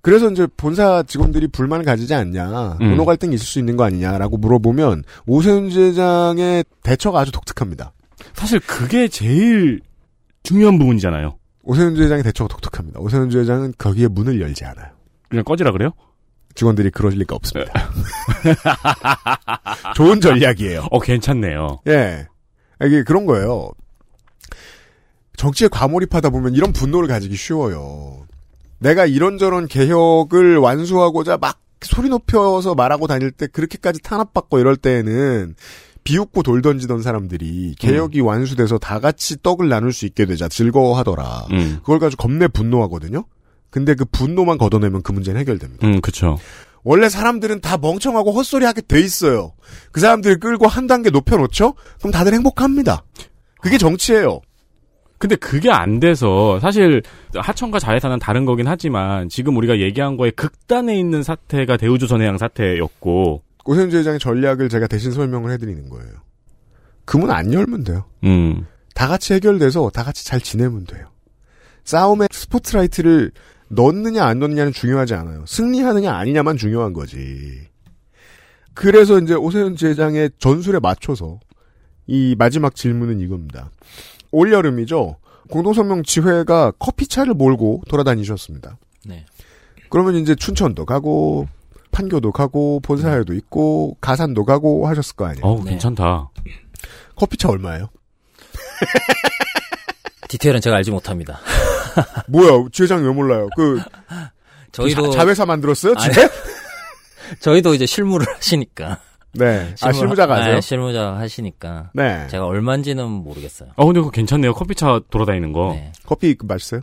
그래서 이제 본사 직원들이 불만을 가지지 않냐, 음. 문호 갈등이 있을 수 있는 거 아니냐라고 물어보면 오세훈 지회장의 대처가 아주 독특합니다. 사실 그게 제일 중요한 부분이잖아요. 오세훈 지회장의 대처가 독특합니다. 오세훈 지회장은 거기에 문을 열지 않아요. 그냥 꺼지라 그래요? 직원들이 그럴 리가 없습니다. 좋은 전략이에요. 어, 괜찮네요. 예. 이게 그런 거예요. 정치에 과몰입하다 보면 이런 분노를 가지기 쉬워요. 내가 이런저런 개혁을 완수하고자 막 소리 높여서 말하고 다닐 때 그렇게까지 탄압받고 이럴 때에는 비웃고 돌 던지던 사람들이 개혁이 완수돼서 다 같이 떡을 나눌 수 있게 되자 즐거워하더라. 음. 그걸 가지고 겁내 분노하거든요. 근데 그 분노만 걷어내면 그 문제는 해결됩니다. 음, 그쵸. 원래 사람들은 다 멍청하고 헛소리하게 돼 있어요. 그 사람들 끌고 한 단계 높여놓죠? 그럼 다들 행복합니다. 그게 정치예요. 근데 그게 안 돼서 사실 하청과 자회사는 다른 거긴 하지만 지금 우리가 얘기한 거에 극단에 있는 사태가 대우조선해양 사태였고 오세훈 지회장의 전략을 제가 대신 설명을 해드리는 거예요. 그 문 안 열면 돼요. 음. 다 같이 해결돼서 다 같이 잘 지내면 돼요. 싸움에 스포트라이트를 넣느냐 안 넣느냐는 중요하지 않아요. 승리하느냐 아니냐만 중요한 거지. 그래서 이제 오세훈 지회장의 전술에 맞춰서 이 마지막 질문은 이겁니다. 올 여름이죠. 공동성명 지회가 커피차를 몰고 돌아다니셨습니다. 네. 그러면 이제 춘천도 가고 판교도 가고 본사에도 있고 가산도 가고 하셨을 거 아니에요. 어우, 괜찮다. 커피차 얼마예요? 디테일은 제가 알지 못합니다. 뭐야, 지회장 왜 몰라요? 그 저희도 자, 자회사 만들었어요? 아니, 집에? 저희도 이제 실무를 하시니까. 네. 아, 실무- 실무자가 하세요? 네, 실무자 하시니까. 네. 제가 얼마인지는 모르겠어요. 어, 근데 그거 괜찮네요. 커피차 돌아다니는 거. 네. 커피 그 맛있어요?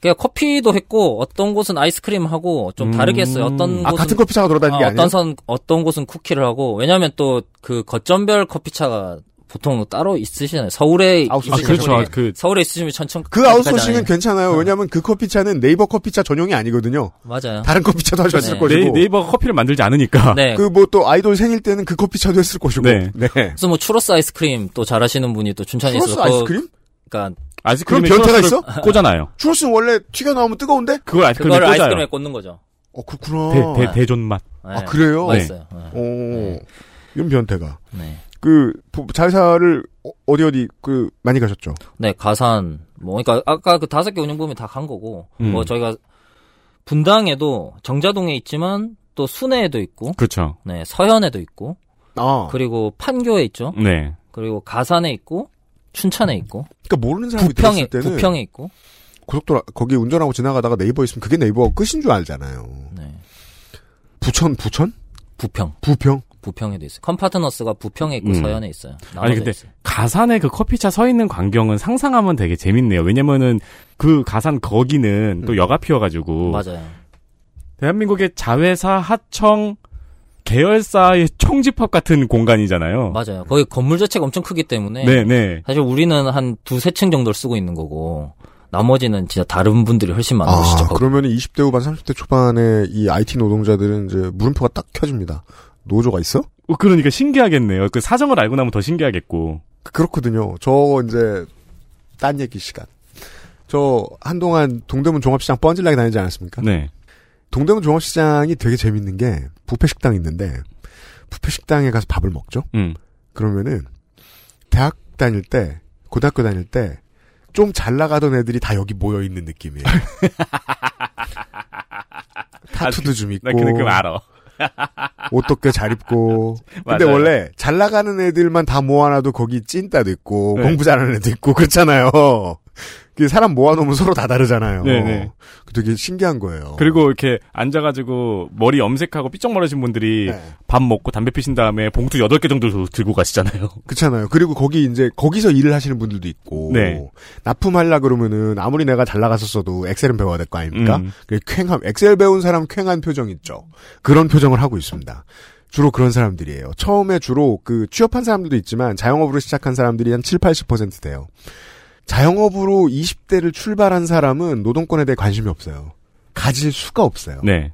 그냥 커피도 했고 어떤 곳은 아이스크림 하고 좀 음. 다르게 했어요. 어떤 아, 곳은 같은 커피차가 돌아다니는 게 어, 아니에요? 어떤 선 어떤 곳은 쿠키를 하고 왜냐하면 또 그 거점별 커피차가 보통 따로 있으시잖아요. 서울에 아웃소싱. 아, 그렇죠. 그- 서울에 있으시면 천천 그 아웃소싱은 괜찮아요. 왜냐하면 그 커피차는 네이버 커피차 전용이 아니거든요. 맞아요. 다른 커피차도 하셨을 네. 것이고. 네, 네이 버가 커피를 만들지 않으니까. 네. 그 뭐 또 아이돌 생일 때는 그 커피차도 했을 것이고. 네. 네. 그래서 뭐 추러스 아이스크림 또 잘하시는 분이 또 춘천에 추러스 있어서 아이스크림? 그러니까 아이스크림에 그럼 변태가 있어? 꽂아놔요. 추러스는 원래 튀겨 나오면 뜨거운데? 그걸 아이스크림에 그거를 꽂아요. 아이스크림에 꽂는 거죠. 어 그렇구나. 대, 대, 대존 맛. 네. 아 그래요? 맛있어요. 네. 오. 이건 변태가. 네. 그 부- 자회사를 어- 어디 어디 그 많이 가셨죠? 네, 가산, 뭐, 그러니까 아까 그 다섯 개 운영범위 다간 거고, 음. 뭐 저희가 분당에도 정자동에 있지만 또 순회에도 있고, 그렇죠. 네, 서현에도 있고, 아. 그리고 판교에 있죠. 네. 그리고 가산에 있고, 춘천에 있고, 그러니까 모르는 사람이 부평에, 때는 부평에 있고, 고속도로 거기 운전하고 지나가다가 네이버 있으면 그게 네이버가 끝인 줄 알잖아요. 네, 부천 부천? 부평, 부평? 부평에도 있어요. 컴파트너스가 부평에 있고 음. 서현에 있어요. 아니 근데 있어요. 가산에 그 커피차 서 있는 광경은 상상하면 되게 재밌네요. 왜냐면은 그 가산 거기는 또 여가 피어가지고 음. 맞아요. 대한민국의 자회사 하청 계열사의 총집합 같은 공간이잖아요. 맞아요. 거기 건물 자체가 엄청 크기 때문에, 네, 네. 사실 우리는 한 두세 층 정도를 쓰고 있는 거고, 나머지는 진짜 다른 분들이 훨씬 많은 아. 그러면 20대 후반 30대 초반에 이 IT 노동자들은 이제 물음표가 딱 켜집니다. 노조가 있어? 어, 그러니까 신기하겠네요. 그 사정을 알고 나면 더 신기하겠고. 그렇거든요. 저 이제 딴 얘기 시간. 저 한동안 동대문 종합시장 뻔질나게 다니지 않았습니까? 네. 동대문 종합시장이 되게 재밌는 게 부페 식당이 있는데 부페 식당에 가서 밥을 먹죠. 음. 그러면은 대학 다닐 때 고등학교 다닐 때 좀 잘 나가던 애들이 다 여기 모여 있는 느낌이에요. 타투도 좀 있고 나그 느낌 알아. 옷도 꽤 잘 입고. 근데 맞아요. 원래 잘 나가는 애들만 다 모아놔도 거기 찐따도 있고 네. 공부 잘하는 애도 있고 그렇잖아요. 그 사람 모아놓으면 서로 다 다르잖아요. 네네. 그 되게 신기한 거예요. 그리고 이렇게 앉아가지고 머리 염색하고 삐쩍머리신 분들이 네. 밥 먹고 담배 피신 다음에 봉투 8개 정도 들고 가시잖아요. 그렇잖아요. 그리고 거기 이제 거기서 일을 하시는 분들도 있고 네. 납품하려 그러면은 아무리 내가 잘 나갔었어도 엑셀은 배워야 될 거 아닙니까? 음. 그 쾌한 엑셀 배운 사람 쾌한 표정 있죠. 그런 표정을 하고 있습니다. 주로 그런 사람들이에요. 처음에 주로 그 취업한 사람들도 있지만 자영업으로 시작한 사람들이 한 7, 80% 돼요. 자영업으로 20대를 출발한 사람은 노동권에 대해 관심이 없어요. 가질 수가 없어요. 네.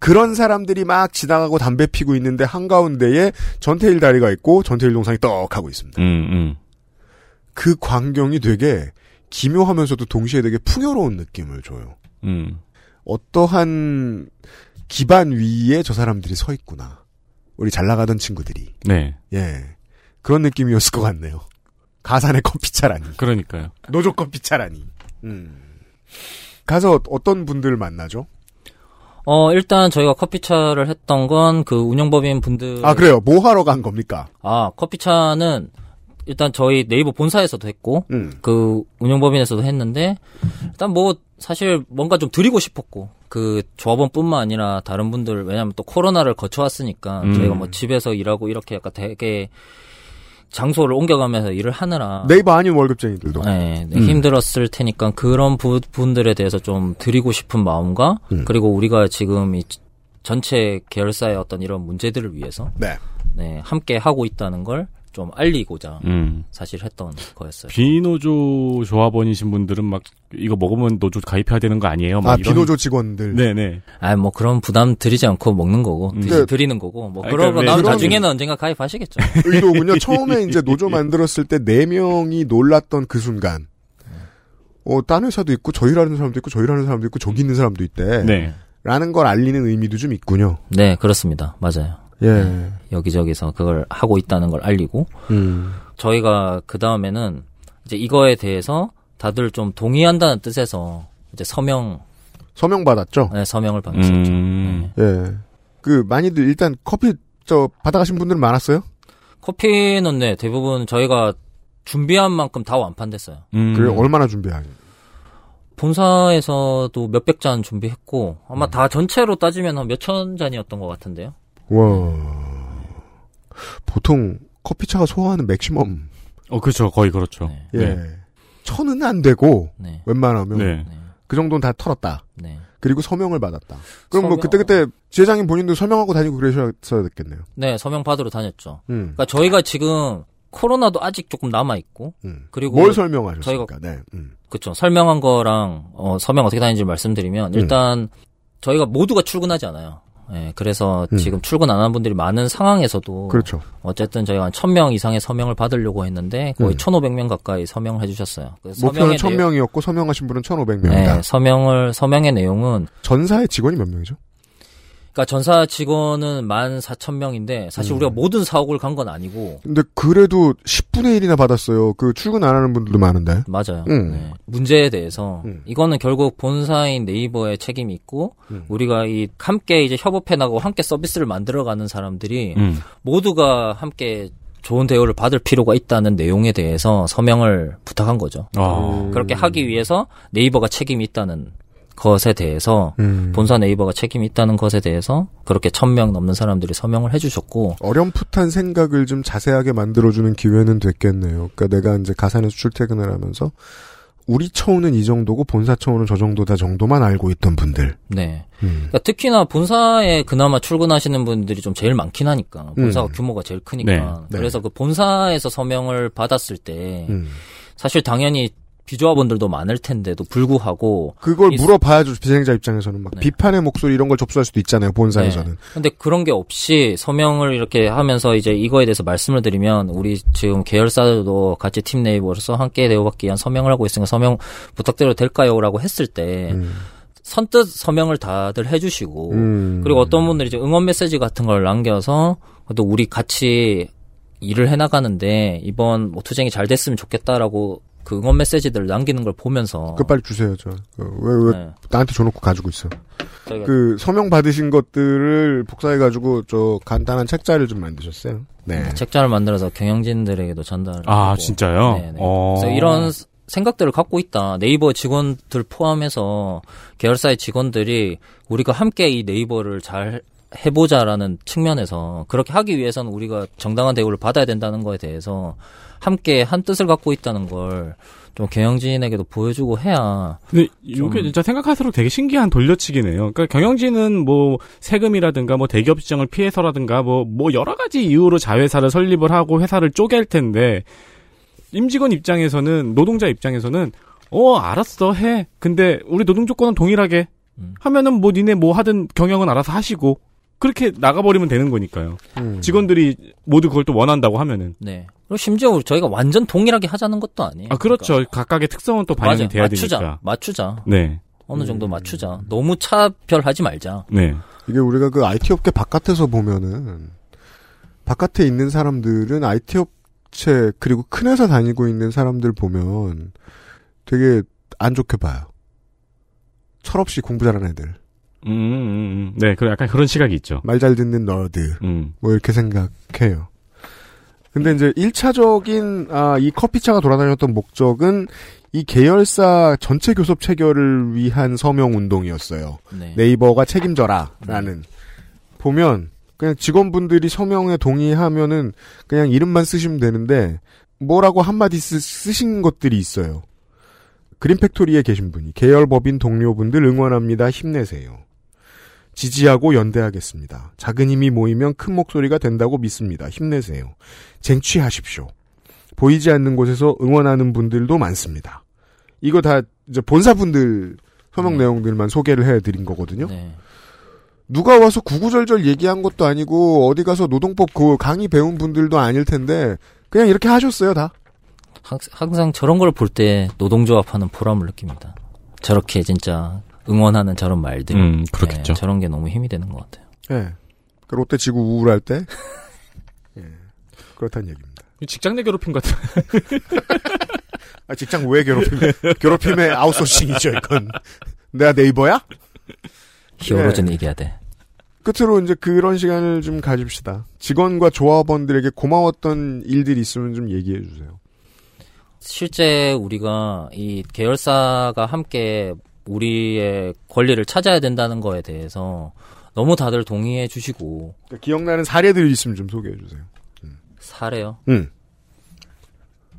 그런 사람들이 막 지나가고 담배 피고 있는데 한가운데에 전태일 다리가 있고 전태일 동상이 떡 하고 있습니다. 음, 음. 그 광경이 되게 기묘하면서도 동시에 되게 풍요로운 느낌을 줘요. 음. 어떠한 기반 위에 저 사람들이 서 있구나. 우리 잘 나가던 친구들이. 네. 예. 그런 느낌이었을 것 같네요. 가산의 커피차라니. 그러니까요. 노조 커피차라니. 음. 가서 어떤 분들 만나죠? 어, 일단 저희가 커피차를 했던 건 그 운영법인 분들. 아, 그래요. 뭐 하러 간 겁니까? 아, 커피차는 일단 저희 네이버 본사에서도 했고, 음. 그 운영법인에서도 했는데, 일단 뭐 사실 뭔가 좀 드리고 싶었고, 그 조합원뿐만 아니라 다른 분들, 왜냐면 또 코로나를 거쳐왔으니까, 음. 저희가 뭐 집에서 일하고 이렇게 약간 되게 장소를 옮겨가면서 일을 하느라. 네이버 아닌 월급쟁이들도. 네, 네, 음. 힘들었을 테니까 그런 부, 분들에 대해서 좀 드리고 싶은 마음과 음. 그리고 우리가 지금 이 전체 계열사의 어떤 이런 문제들을 위해서 네. 네, 함께 하고 있다는 걸 좀 알리고자 음. 사실 했던 거였어요. 비노조 조합원이신 분들은 막 이거 먹으면 노조 가입해야 되는 거 아니에요? 막 아, 이런- 비노조 직원들. 네네. 아, 뭐 그런 부담 드리지 않고 먹는 거고 음. 드시, 네. 드리는 거고 뭐 아, 그러고 그러니까 왜 나면 그런- 나중에는 언젠가 가입하시겠죠. 의도군요. 처음에 이제 노조 만들었을 때 네 명이 놀랐던 그 순간. 어, 딴 회사도 있고, 저희라는 사람도 있고, 저희라는 사람도 있고, 저기 있는 사람도 있대. 네. 라는 걸 알리는 의미도 좀 있군요. 네, 그렇습니다. 맞아요. 예. 여기저기서 그걸 하고 있다는 걸 알리고 음. 저희가 그 다음에는 이제 이거에 대해서 다들 좀 동의한다는 뜻에서 이제 서명, 서명 받았죠? 네, 서명을 받았었죠. 음. 네. 예. 그, 많이들 일단 커피, 저, 받아가신 분들 많았어요? 커피는 네, 대부분 저희가 준비한 만큼 다 완판됐어요. 음. 그래, 얼마나 준비하니? 본사에서도 몇백 잔 준비했고 음. 아마 다 전체로 따지면 한 몇 천 잔이었던 것 같은데요. 와. 보통 커피차가 소화하는 맥시멈 어, 그렇죠. 거의 그렇죠. 예 네. 천은 안 되고 네. 웬만하면 네. 그 정도는 다 털었다. 네. 그리고 서명을 받았다. 그럼 뭐 서명- 그때 그때 지회장님 본인도 설명하고 다니고 그러셨어야 됐겠네요. 네, 서명 받으러 다녔죠. 음. 그러니까 저희가 지금 코로나도 아직 조금 남아 있고 음. 그리고 뭘 설명하셨습니까? 저희가 네. 음. 그렇죠. 설명한 거랑 어, 서명 어떻게 다니는지 말씀드리면 음. 일단 저희가 모두가 출근하지 않아요. 예, 그래서 음. 지금 출근 안 하는 분들이 많은 상황에서도 그렇죠. 어쨌든 저희가 한 1000명 이상의 서명을 받으려고 했는데 거의 음. 1500명 가까이 서명을 해 주셨어요. 그 목표는 서명의 내용- 1000명이었고 서명하신 분은 1500명이다. 네, 서명을 서명의 내용은 전사의 직원이 몇 명이죠? 그러니까 전사 직원은 14,000명인데 사실 음. 우리가 모든 사옥을 간 건 아니고 근데 그래도 10분의 1이나 받았어요. 그 출근 안 하는 분들도 많은데. 맞아요. 음. 네. 문제에 대해서 음. 이거는 결국 본사인 네이버의 책임이 있고 음. 우리가 이 함께 이제 협업해 나가고 함께 서비스를 만들어 가는 사람들이 음. 모두가 함께 좋은 대우를 받을 필요가 있다는 내용에 대해서 서명을 부탁한 거죠. 아. 그렇게 하기 위해서 네이버가 책임이 있다는 것에 대해서 음. 본사 네이버가 책임이 있다는 것에 대해서 그렇게 천 명 넘는 사람들이 서명을 해주셨고 어렴풋한 생각을 좀 자세하게 만들어주는 기회는 됐겠네요. 그러니까 내가 이제 가산에서 출퇴근을 하면서 우리 처우는 이 정도고 본사 처우는 저 정도다 정도만 알고 있던 분들. 네. 음. 그러니까 특히나 본사에 그나마 출근하시는 분들이 좀 제일 많긴 하니까 본사가 음. 규모가 제일 크니까 네, 네. 그래서 그 본사에서 서명을 받았을 때 음. 사실 당연히 비조합원들도 많을 텐데도 불구하고 그걸 이- 물어봐야죠. 비생자 입장에서는 막 비판의 목소리 이런 걸 접수할 수도 있잖아요. 본사에서는. 네. 근데 그런 게 없이 서명을 이렇게 하면서 이제 이거에 대해서 말씀을 드리면 우리 지금 계열사들도 같이 팀 네이버로서 함께 대우받기 위한 서명을 하고 있으니까 서명 부탁드려도 될까요?라고 했을 때 선뜻 서명을 다들 해주시고 음. 그리고 어떤 분들이 이제 응원 메시지 같은 걸 남겨서 또 우리 같이 일을 해나가는데 이번 뭐 투쟁이 잘 됐으면 좋겠다라고 그 응원 메시지들을 남기는 걸 보면서 그 빨리 주세요. 저. 왜, 왜 네. 나한테 줘놓고 가지고 있어. 저희가 그 서명 받으신 것들을 복사해 가지고 저 간단한 책자를 좀 만드셨어요. 네. 책자를 만들어서 경영진들에게도 전달을 아, 하고. 진짜요? 네네. 어. 그래서 이런 스- 생각들을 갖고 있다. 네이버 직원들 포함해서 계열사의 직원들이 우리가 함께 이 네이버를 잘 해보자라는 측면에서 그렇게 하기 위해서는 우리가 정당한 대우를 받아야 된다는 거에 대해서 함께 한 뜻을 갖고 있다는 걸 좀 경영진에게도 보여주고 해야 근데 좀- 이게 진짜 생각할수록 되게 신기한 돌려치기네요. 그러니까 경영진은 뭐 세금이라든가 뭐 대기업 지정을 피해서라든가 뭐뭐 여러 가지 이유로 자회사를 설립을 하고 회사를 쪼갤 텐데 임직원 입장에서는 노동자 입장에서는 어 알았어 해. 근데 우리 노동 조건은 동일하게 음. 하면은 뭐 니네 뭐 하든 경영은 알아서 하시고 그렇게 나가버리면 되는 거니까요. 음. 직원들이 모두 그걸 또 원한다고 하면은 네. 그리고 심지어 저희가 완전 동일하게 하자는 것도 아니에요. 아 그렇죠. 각각의 특성은 또 반영이 맞아. 돼야 맞추자. 되니까. 맞추자. 네. 어느 정도 맞추자. 너무 차별하지 말자. 네. 이게 우리가 그 IT 업계 바깥에서 보면은 바깥에 있는 사람들은 IT 업체 그리고 큰 회사 다니고 있는 사람들 보면 되게 안 좋게 봐요. 철없이 공부 잘하는 애들. 음, 음, 음. 네, 그 약간 그런 시각이 있죠. 말 잘 듣는 너드. 음. 뭐 이렇게 생각해요. 근데 이제 1차적인 아, 이 커피차가 돌아다녔던 목적은 이 계열사 전체 교섭 체결을 위한 서명 운동이었어요. 네. 네이버가 책임져라라는 보면 그냥 직원분들이 서명에 동의하면은 그냥 이름만 쓰시면 되는데 뭐라고 한마디 쓰, 쓰신 것들이 있어요. 그린팩토리에 계신 분이 계열법인 동료분들 응원합니다. 힘내세요. 지지하고 연대하겠습니다. 작은 힘이 모이면 큰 목소리가 된다고 믿습니다. 힘내세요. 쟁취하십시오. 보이지 않는 곳에서 응원하는 분들도 많습니다. 이거 다 이제 본사분들 서명 내용들만 소개를 해드린 거거든요. 네. 누가 와서 구구절절 얘기한 것도 아니고 어디 가서 노동법 그 강의 배운 분들도 아닐 텐데 그냥 이렇게 하셨어요 다. 항- 항상 저런 걸 볼 때 노동조합하는 보람을 느낍니다. 저렇게 진짜 응원하는 저런 말들. 음, 그렇겠죠. 네, 저런 게 너무 힘이 되는 것 같아요. 예. 그 롯데 지구 우울할 때 예. 그렇다는 얘기입니다. 직장 내 괴롭힘 같은. 아, 직장 왜 괴롭힘? 괴롭힘의 아웃소싱이죠 이건. 내가 네이버야? 히어로즈는 이겨야 돼. 끝으로 이제 그런 시간을 좀 가집시다. 직원과 조합원들에게 고마웠던 일들이 있으면 좀 얘기해 주세요. 실제 우리가 이 계열사가 함께 우리의 권리를 찾아야 된다는 거에 대해서 너무 다들 동의해 주시고 그러니까 기억나는 사례들이 있으면 좀 소개해 주세요. 사례요. 음.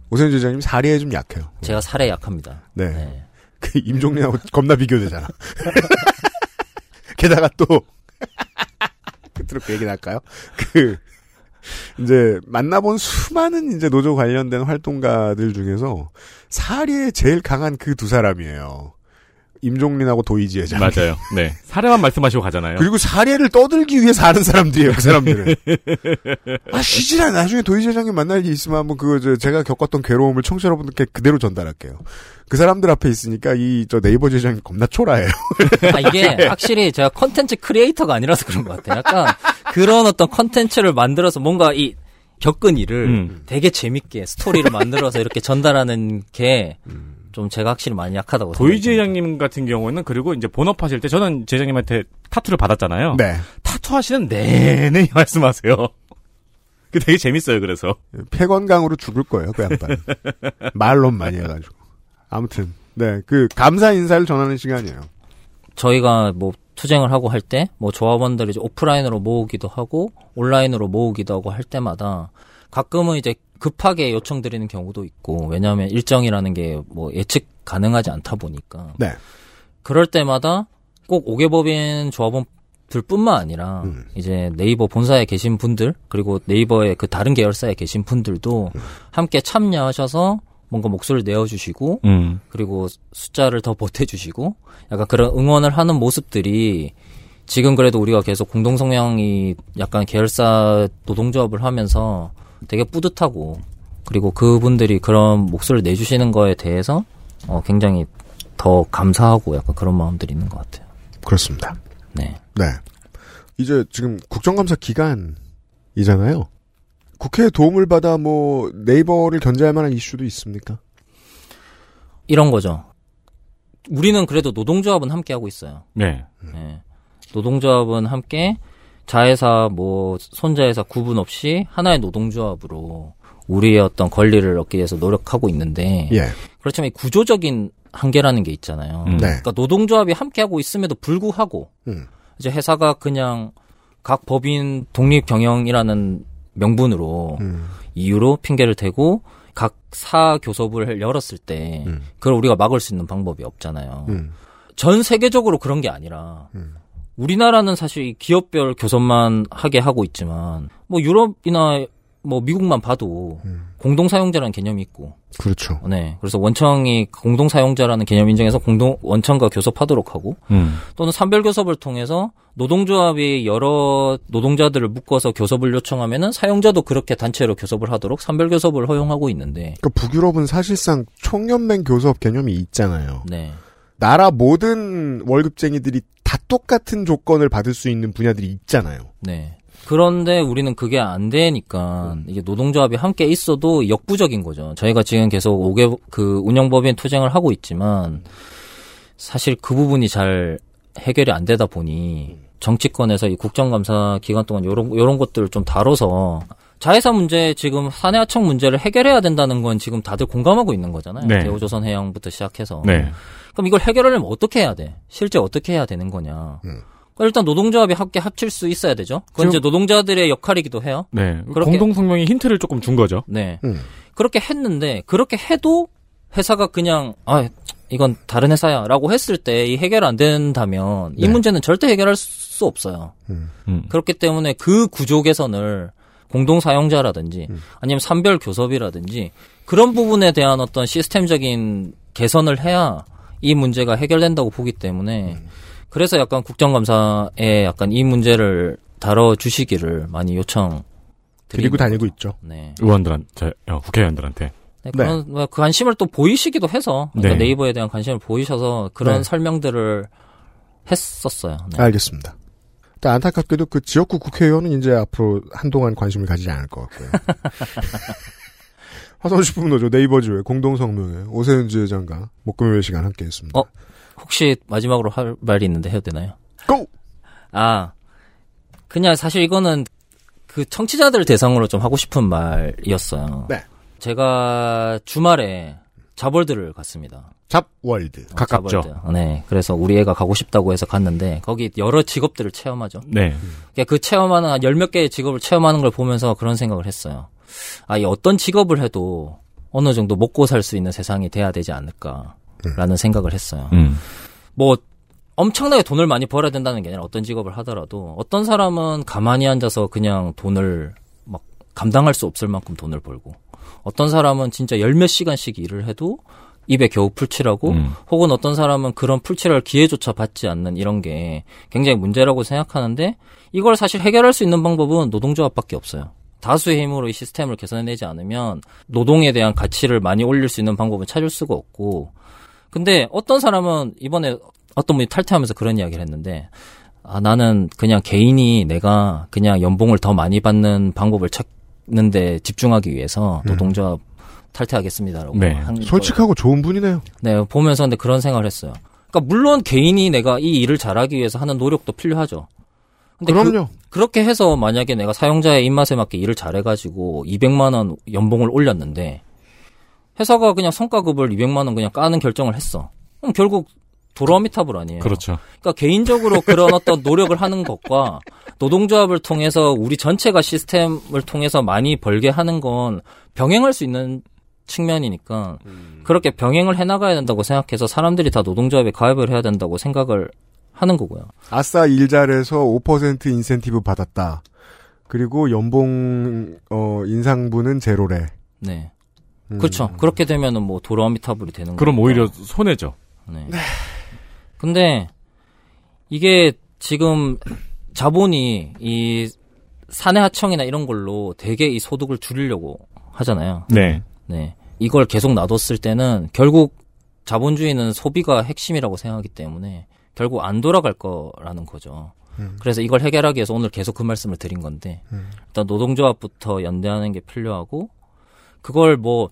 오세훈 지장님 사례에 좀 약해요. 제가 살에 약합니다. 네. 그 임종래하고 겁나 비교되잖아. 게다가 또 끝으로 그 얘기는 할까요? 그 이제 만나본 수많은 이제 노조 관련된 활동가들 중에서 사례에 제일 강한 그 두 사람이에요. 임종린하고 도이지 회장. 맞아요. 네. 사례만 말씀하시고 가잖아요. 그리고 사례를 떠들기 위해서 하는 사람들이에요, 그 사람들은. 아, 쉬지라. 나중에 도이지 회장님 만날 일 있으면 한번 그거, 저, 제가 겪었던 괴로움을 청취자 여러분들께 그대로 전달할게요. 그 사람들 앞에 있으니까 이, 저 네이버 지회장님 겁나 초라해요. 아, 이게 확실히 제가 컨텐츠 creator가 아니라서 그런 것 같아요. 약간 그런 어떤 컨텐츠를 만들어서 뭔가 이 겪은 일을 음. 되게 재밌게 스토리를 만들어서 이렇게 전달하는 게 좀 제가 확실히 많이 약하다고 생각해요. 도이 지회장님 같은 경우는 그리고 이제 본업하실 때 저는 지회장님한테 타투를 받았잖아요. 네. 타투 하시는 내내 이 말씀하세요. 그 되게 재밌어요. 그래서 폐건강으로 죽을 거예요, 그 양반. 말론 많이 해가지고. 아무튼, 네, 그, 감사 인사를 전하는 시간이에요. 저희가 뭐 투쟁을 하고 할 때 뭐 조합원들이 이제 오프라인으로 모으기도 하고 온라인으로 모으기도 하고 할 때마다 가끔은 이제 급하게 요청드리는 경우도 있고 왜냐하면 일정이라는 게 뭐 예측 가능하지 않다 보니까 네. 그럴 때마다 꼭 오개법인 조합원들뿐만 아니라 이제 네이버 본사에 계신 분들 그리고 네이버의 그 다른 계열사에 계신 분들도 함께 참여하셔서 뭔가 목소리를 내어주시고 음. 그리고 숫자를 더 보태주시고 약간 그런 응원을 하는 모습들이 지금 그래도 우리가 계속 공동성명이 약간 계열사 노동조합을 하면서 되게 뿌듯하고 그리고 그분들이 그런 목소리를 내주시는 거에 대해서 어, 굉장히 더 감사하고 약간 그런 마음들이 있는 것 같아요. 그렇습니다. 네. 네. 이제 지금 국정감사 기간이잖아요. 국회의 도움을 받아 뭐 네이버를 견제할 만한 이슈도 있습니까? 이런 거죠. 우리는 그래도 노동조합은 함께 하고 있어요. 네. 네. 노동조합은 함께 자회사 뭐 손자회사 구분 없이 하나의 노동조합으로 우리의 어떤 권리를 얻기 위해서 노력하고 있는데 예. 그렇지만 이 구조적인 한계라는 게 있잖아요. 네. 그러니까 노동조합이 함께 하고 있음에도 불구하고 음. 이제 회사가 그냥 각 법인 독립 경영이라는 명분으로 음. 이유로 핑계를 대고 각 사 교섭을 열었을 때 그걸 우리가 막을 수 있는 방법이 없잖아요. 음. 전 세계적으로 그런 게 아니라 우리나라는 사실 이 기업별 교섭만 하게 하고 있지만 뭐 유럽이나 뭐 미국만 봐도 공동 사용자라는 개념이 있고 그렇죠. 네. 그래서 원청이 공동 사용자라는 개념 인정해서 공동 원청과 교섭하도록 하고 음. 또는 산별 교섭을 통해서 노동조합이 여러 노동자들을 묶어서 교섭을 요청하면은 사용자도 그렇게 단체로 교섭을 하도록 산별 교섭을 허용하고 있는데 그러니까 북유럽은 사실상 총연맹 교섭 개념이 있잖아요. 네. 나라 모든 월급쟁이들이 다 똑같은 조건을 받을 수 있는 분야들이 있잖아요. 네. 그런데 우리는 그게 안 되니까 이게 노동조합이 함께 있어도 역부족인 거죠. 저희가 지금 계속 5개 그 운영법인 투쟁을 하고 있지만 사실 그 부분이 잘 해결이 안 되다 보니 정치권에서 이 국정감사 기간 동안 요런 요런 것들을 좀 다뤄서 자회사 문제 지금 사내하청 문제를 해결해야 된다는 건 지금 다들 공감하고 있는 거잖아요. 네. 대우조선 해양부터 시작해서. 네. 그럼 이걸 해결하려면 어떻게 해야 돼? 실제 어떻게 해야 되는 거냐? 그러니까 일단 노동조합이 함께 합칠 수 있어야 되죠. 그건 이제 노동자들의 역할이기도 해요. 네. 그렇게- 공동 성명이 힌트를 조금 준 거죠. 네. 음. 그렇게 했는데 그렇게 해도 회사가 그냥 아 이건 다른 회사야라고 했을 때 이 해결 안 된다면 이 네. 문제는 절대 해결할 수 없어요. 음. 음. 그렇기 때문에 그 구조 개선을 공동 사용자라든지 음. 아니면 산별 교섭이라든지 그런 부분에 대한 어떤 시스템적인 개선을 해야 이 문제가 해결된다고 보기 때문에 음. 그래서 약간 국정감사에 약간 이 문제를 다뤄 주시기를 많이 요청 드리고 다니고 있죠. 네. 의원들한테, 어, 국회의원들한테. 네, 그런 뭐그 관심을 또 보이시기도 해서 그러니까 네. 네. 이버에 대한 관심을 보이셔서 그런 네. 설명들을 했었어요. 네. 알겠습니다. 일단 안타깝게도 그 지역구 국회의원은 이제 앞으로 한동안 관심을 가지지 않을 것 같고요. 화성식품노조 네이버즈의 공동성명회 오세훈 지회장과 목금요일 시간 함께 했습니다. 어 혹시 마지막으로 할 말이 있는데 해도 되나요? 고! 아 그냥 사실 이거는 그 청취자들 대상으로 좀 하고 싶은 말이었어요. 네. 제가 주말에 자벌드를 갔습니다. 잡월드. 어, 가깝죠. 자벌드. 네. 그래서 우리 애가 가고 싶다고 해서 갔는데 거기 여러 직업들을 체험하죠. 네. 그러니까 그 체험하는 한열몇 개의 직업을 체험하는 걸 보면서 그런 생각을 했어요. 아, 이 어떤 직업을 해도 어느 정도 먹고 살 수 있는 세상이 돼야 되지 않을까라는 생각을 했어요. 음. 뭐 엄청나게 돈을 많이 벌어야 된다는 게 아니라 어떤 직업을 하더라도 어떤 사람은 가만히 앉아서 그냥 돈을 막 감당할 수 없을 만큼 돈을 벌고 어떤 사람은 진짜 열 몇 시간씩 일을 해도 입에 겨우 풀칠하고 음. 혹은 어떤 사람은 그런 풀칠할 기회조차 받지 않는 이런 게 굉장히 문제라고 생각하는데 이걸 사실 해결할 수 있는 방법은 노동조합밖에 없어요. 다수의 힘으로 이 시스템을 개선해내지 않으면 노동에 대한 가치를 많이 올릴 수 있는 방법은 찾을 수가 없고 근데 어떤 사람은 이번에 어떤 분이 탈퇴하면서 그런 이야기를 했는데 아 나는 그냥 개인이 내가 그냥 연봉을 더 많이 받는 방법을 찾 는데 집중하기 위해서 노동조합 탈퇴하겠습니다라고 네. 한 거예요. 솔직하고 좋은 분이네요. 네, 보면서 근데 그런 생각을 했어요. 그러니까 물론 개인이 내가 이 일을 잘하기 위해서 하는 노력도 필요하죠. 근데 그럼요. 그, 렇게 해서 만약에 내가 사용자의 입맛에 맞게 일을 잘해가지고 200만 원 연봉을 올렸는데 회사가 그냥 성과급을 200만 원 그냥 까는 결정을 했어. 그럼 결국 도라미탑을 아니에요. 그렇죠. 그러니까 개인적으로 그런 어떤 노력을 하는 것과 노동조합을 통해서 우리 전체가 시스템을 통해서 많이 벌게 하는 건 병행할 수 있는 측면이니까 그렇게 병행을 해나가야 된다고 생각해서 사람들이 다 노동조합에 가입을 해야 된다고 생각을 하는 거고요. 아싸 일 잘해서 5% 인센티브 받았다. 그리고 연봉 어 인상분은 제로래. 네. 음. 그렇죠. 그렇게 되면은 뭐 도라미타불이 되는 거죠. 그럼 오히려 손해죠. 네. 근데 이게 지금 자본이 이 사내 하청이나 이런 걸로 되게 이 소득을 줄이려고 하잖아요. 네. 네. 이걸 계속 놔뒀을 때는 결국 자본주의는 소비가 핵심이라고 생각하기 때문에 결국 안 돌아갈 거라는 거죠. 음. 그래서 이걸 해결하기 위해서 오늘 계속 그 말씀을 드린 건데 음. 일단 노동조합부터 연대하는 게 필요하고 그걸 뭐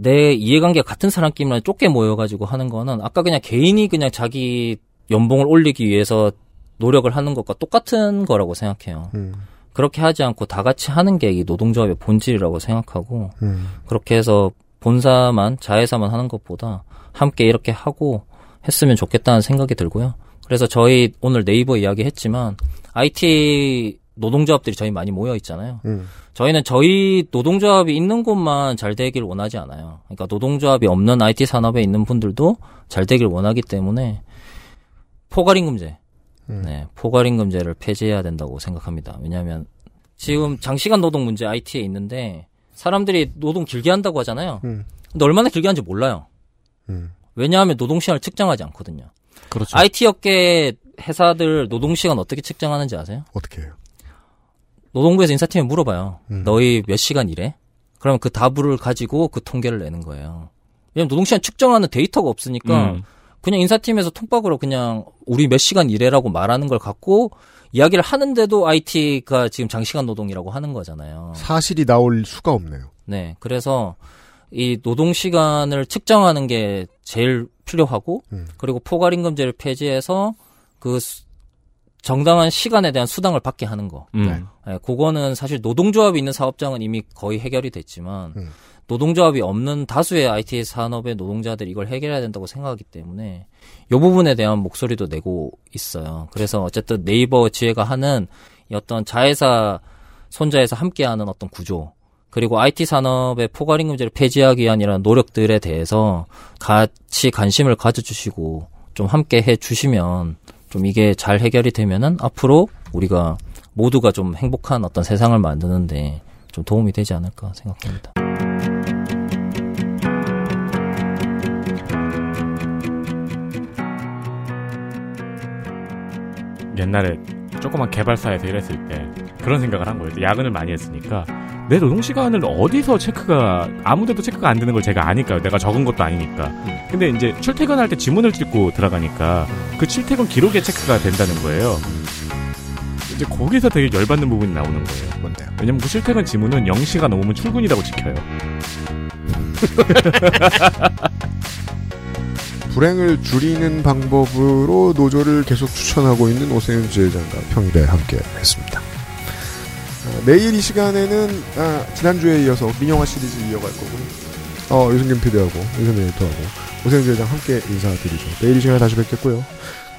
내 이해관계가 같은 사람끼리만 좁게 모여가지고 하는 거는 아까 그냥 개인이 그냥 자기 연봉을 올리기 위해서 노력을 하는 것과 똑같은 거라고 생각해요. 음. 그렇게 하지 않고 다 같이 하는 게 이 노동조합의 본질이라고 생각하고 음. 그렇게 해서 본사만 자회사만 하는 것보다 함께 이렇게 하고 했으면 좋겠다는 생각이 들고요. 그래서 저희 오늘 네이버 이야기 했지만 IT 노동조합들이 저희 많이 모여 있잖아요. 음. 저희는 저희 노동조합이 있는 곳만 잘 되기를 원하지 않아요. 그러니까 노동조합이 없는 IT 산업에 있는 분들도 잘 되길 원하기 때문에 포괄임금제, 음. 네, 포괄임금제를 폐지해야 된다고 생각합니다. 왜냐하면 지금 장시간 노동 문제 IT에 있는데 사람들이 노동 길게 한다고 하잖아요. 음. 근데 얼마나 길게 하는지 몰라요. 음. 왜냐하면 노동 시간을 측정하지 않거든요. 그렇죠. IT 업계 회사들 노동 시간 어떻게 측정하는지 아세요? 어떻게 해요? 노동부에서 인사팀에 물어봐요. 음. 너희 몇 시간 일해? 그러면 그 답을 가지고 그 통계를 내는 거예요. 왜냐면 노동 시간 측정하는 데이터가 없으니까 음. 그냥 인사팀에서 통박으로 그냥 우리 몇 시간 일해라고 말하는 걸 갖고 이야기를 하는데도 IT가 지금 장시간 노동이라고 하는 거잖아요. 사실이 나올 수가 없네요. 네. 그래서 이 노동 시간을 측정하는 게 제일 필요하고 음. 그리고 포괄임금제를 폐지해서 그 수- 정당한 시간에 대한 수당을 받게 하는 거. 음. 예, 그거는 사실 노동조합이 있는 사업장은 이미 거의 해결이 됐지만 음. 노동조합이 없는 다수의 IT 산업의 노동자들이 이걸 해결해야 된다고 생각하기 때문에 이 부분에 대한 목소리도 내고 있어요. 그래서 어쨌든 네이버 지혜가 하는 이 어떤 자회사 손자에서 함께하는 어떤 구조 그리고 IT 산업의 포괄임금제를 폐지하기 위한 이런 노력들에 대해서 같이 관심을 가져주시고 좀 함께 해주시면 좀 이게 잘 해결이 되면은 앞으로 우리가 모두가 좀 행복한 어떤 세상을 만드는데 좀 도움이 되지 않을까 생각합니다. 옛날에 조그만 개발사에서 일했을 때 그런 생각을 한 거예요. 야근을 많이 했으니까 내 노동 시간을 어디서 체크가 아무데도 체크가 안 되는 걸 제가 아니까 내가 적은 것도 아니니까. 근데 이제 출퇴근할 때 지문을 찍고 들어가니까 그 출퇴근 기록에 체크가 된다는 거예요. 이제 거기서 되게 열받는 부분이 나오는 거예요. 뭔데요? 왜냐면 그 출퇴근 지문은 0시가 넘으면 출근이라고 지켜요. 불행을 줄이는 방법으로 노조를 계속 추천하고 있는 오세훈 지회장과 평일에 함께 했습니다. 어, 내일 이 시간에는 아, 지난주에 이어서 민영화 시리즈 이어갈 거고요. 어, 유승균 PD하고 유승균 에디터하고 오세훈 지회장 함께 인사드리죠. 내일 이 시간에 다시 뵙겠고요.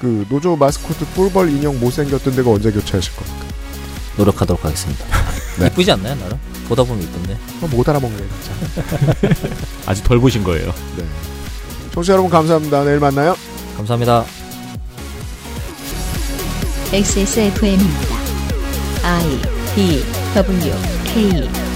그 노조 마스코트 꿀벌 인형 못생겼던 데가 언제 교체하실 겁니까? 노력하도록 하겠습니다. 네. 이쁘지 않나요, 나름? 보다 보면 이쁜데. 어, 못 알아먹네, 진짜. 아직 덜 보신 거예요. 네. 청취자 여러분 감사합니다. 내일 만나요. 감사합니다. XSFM입니다. I D W K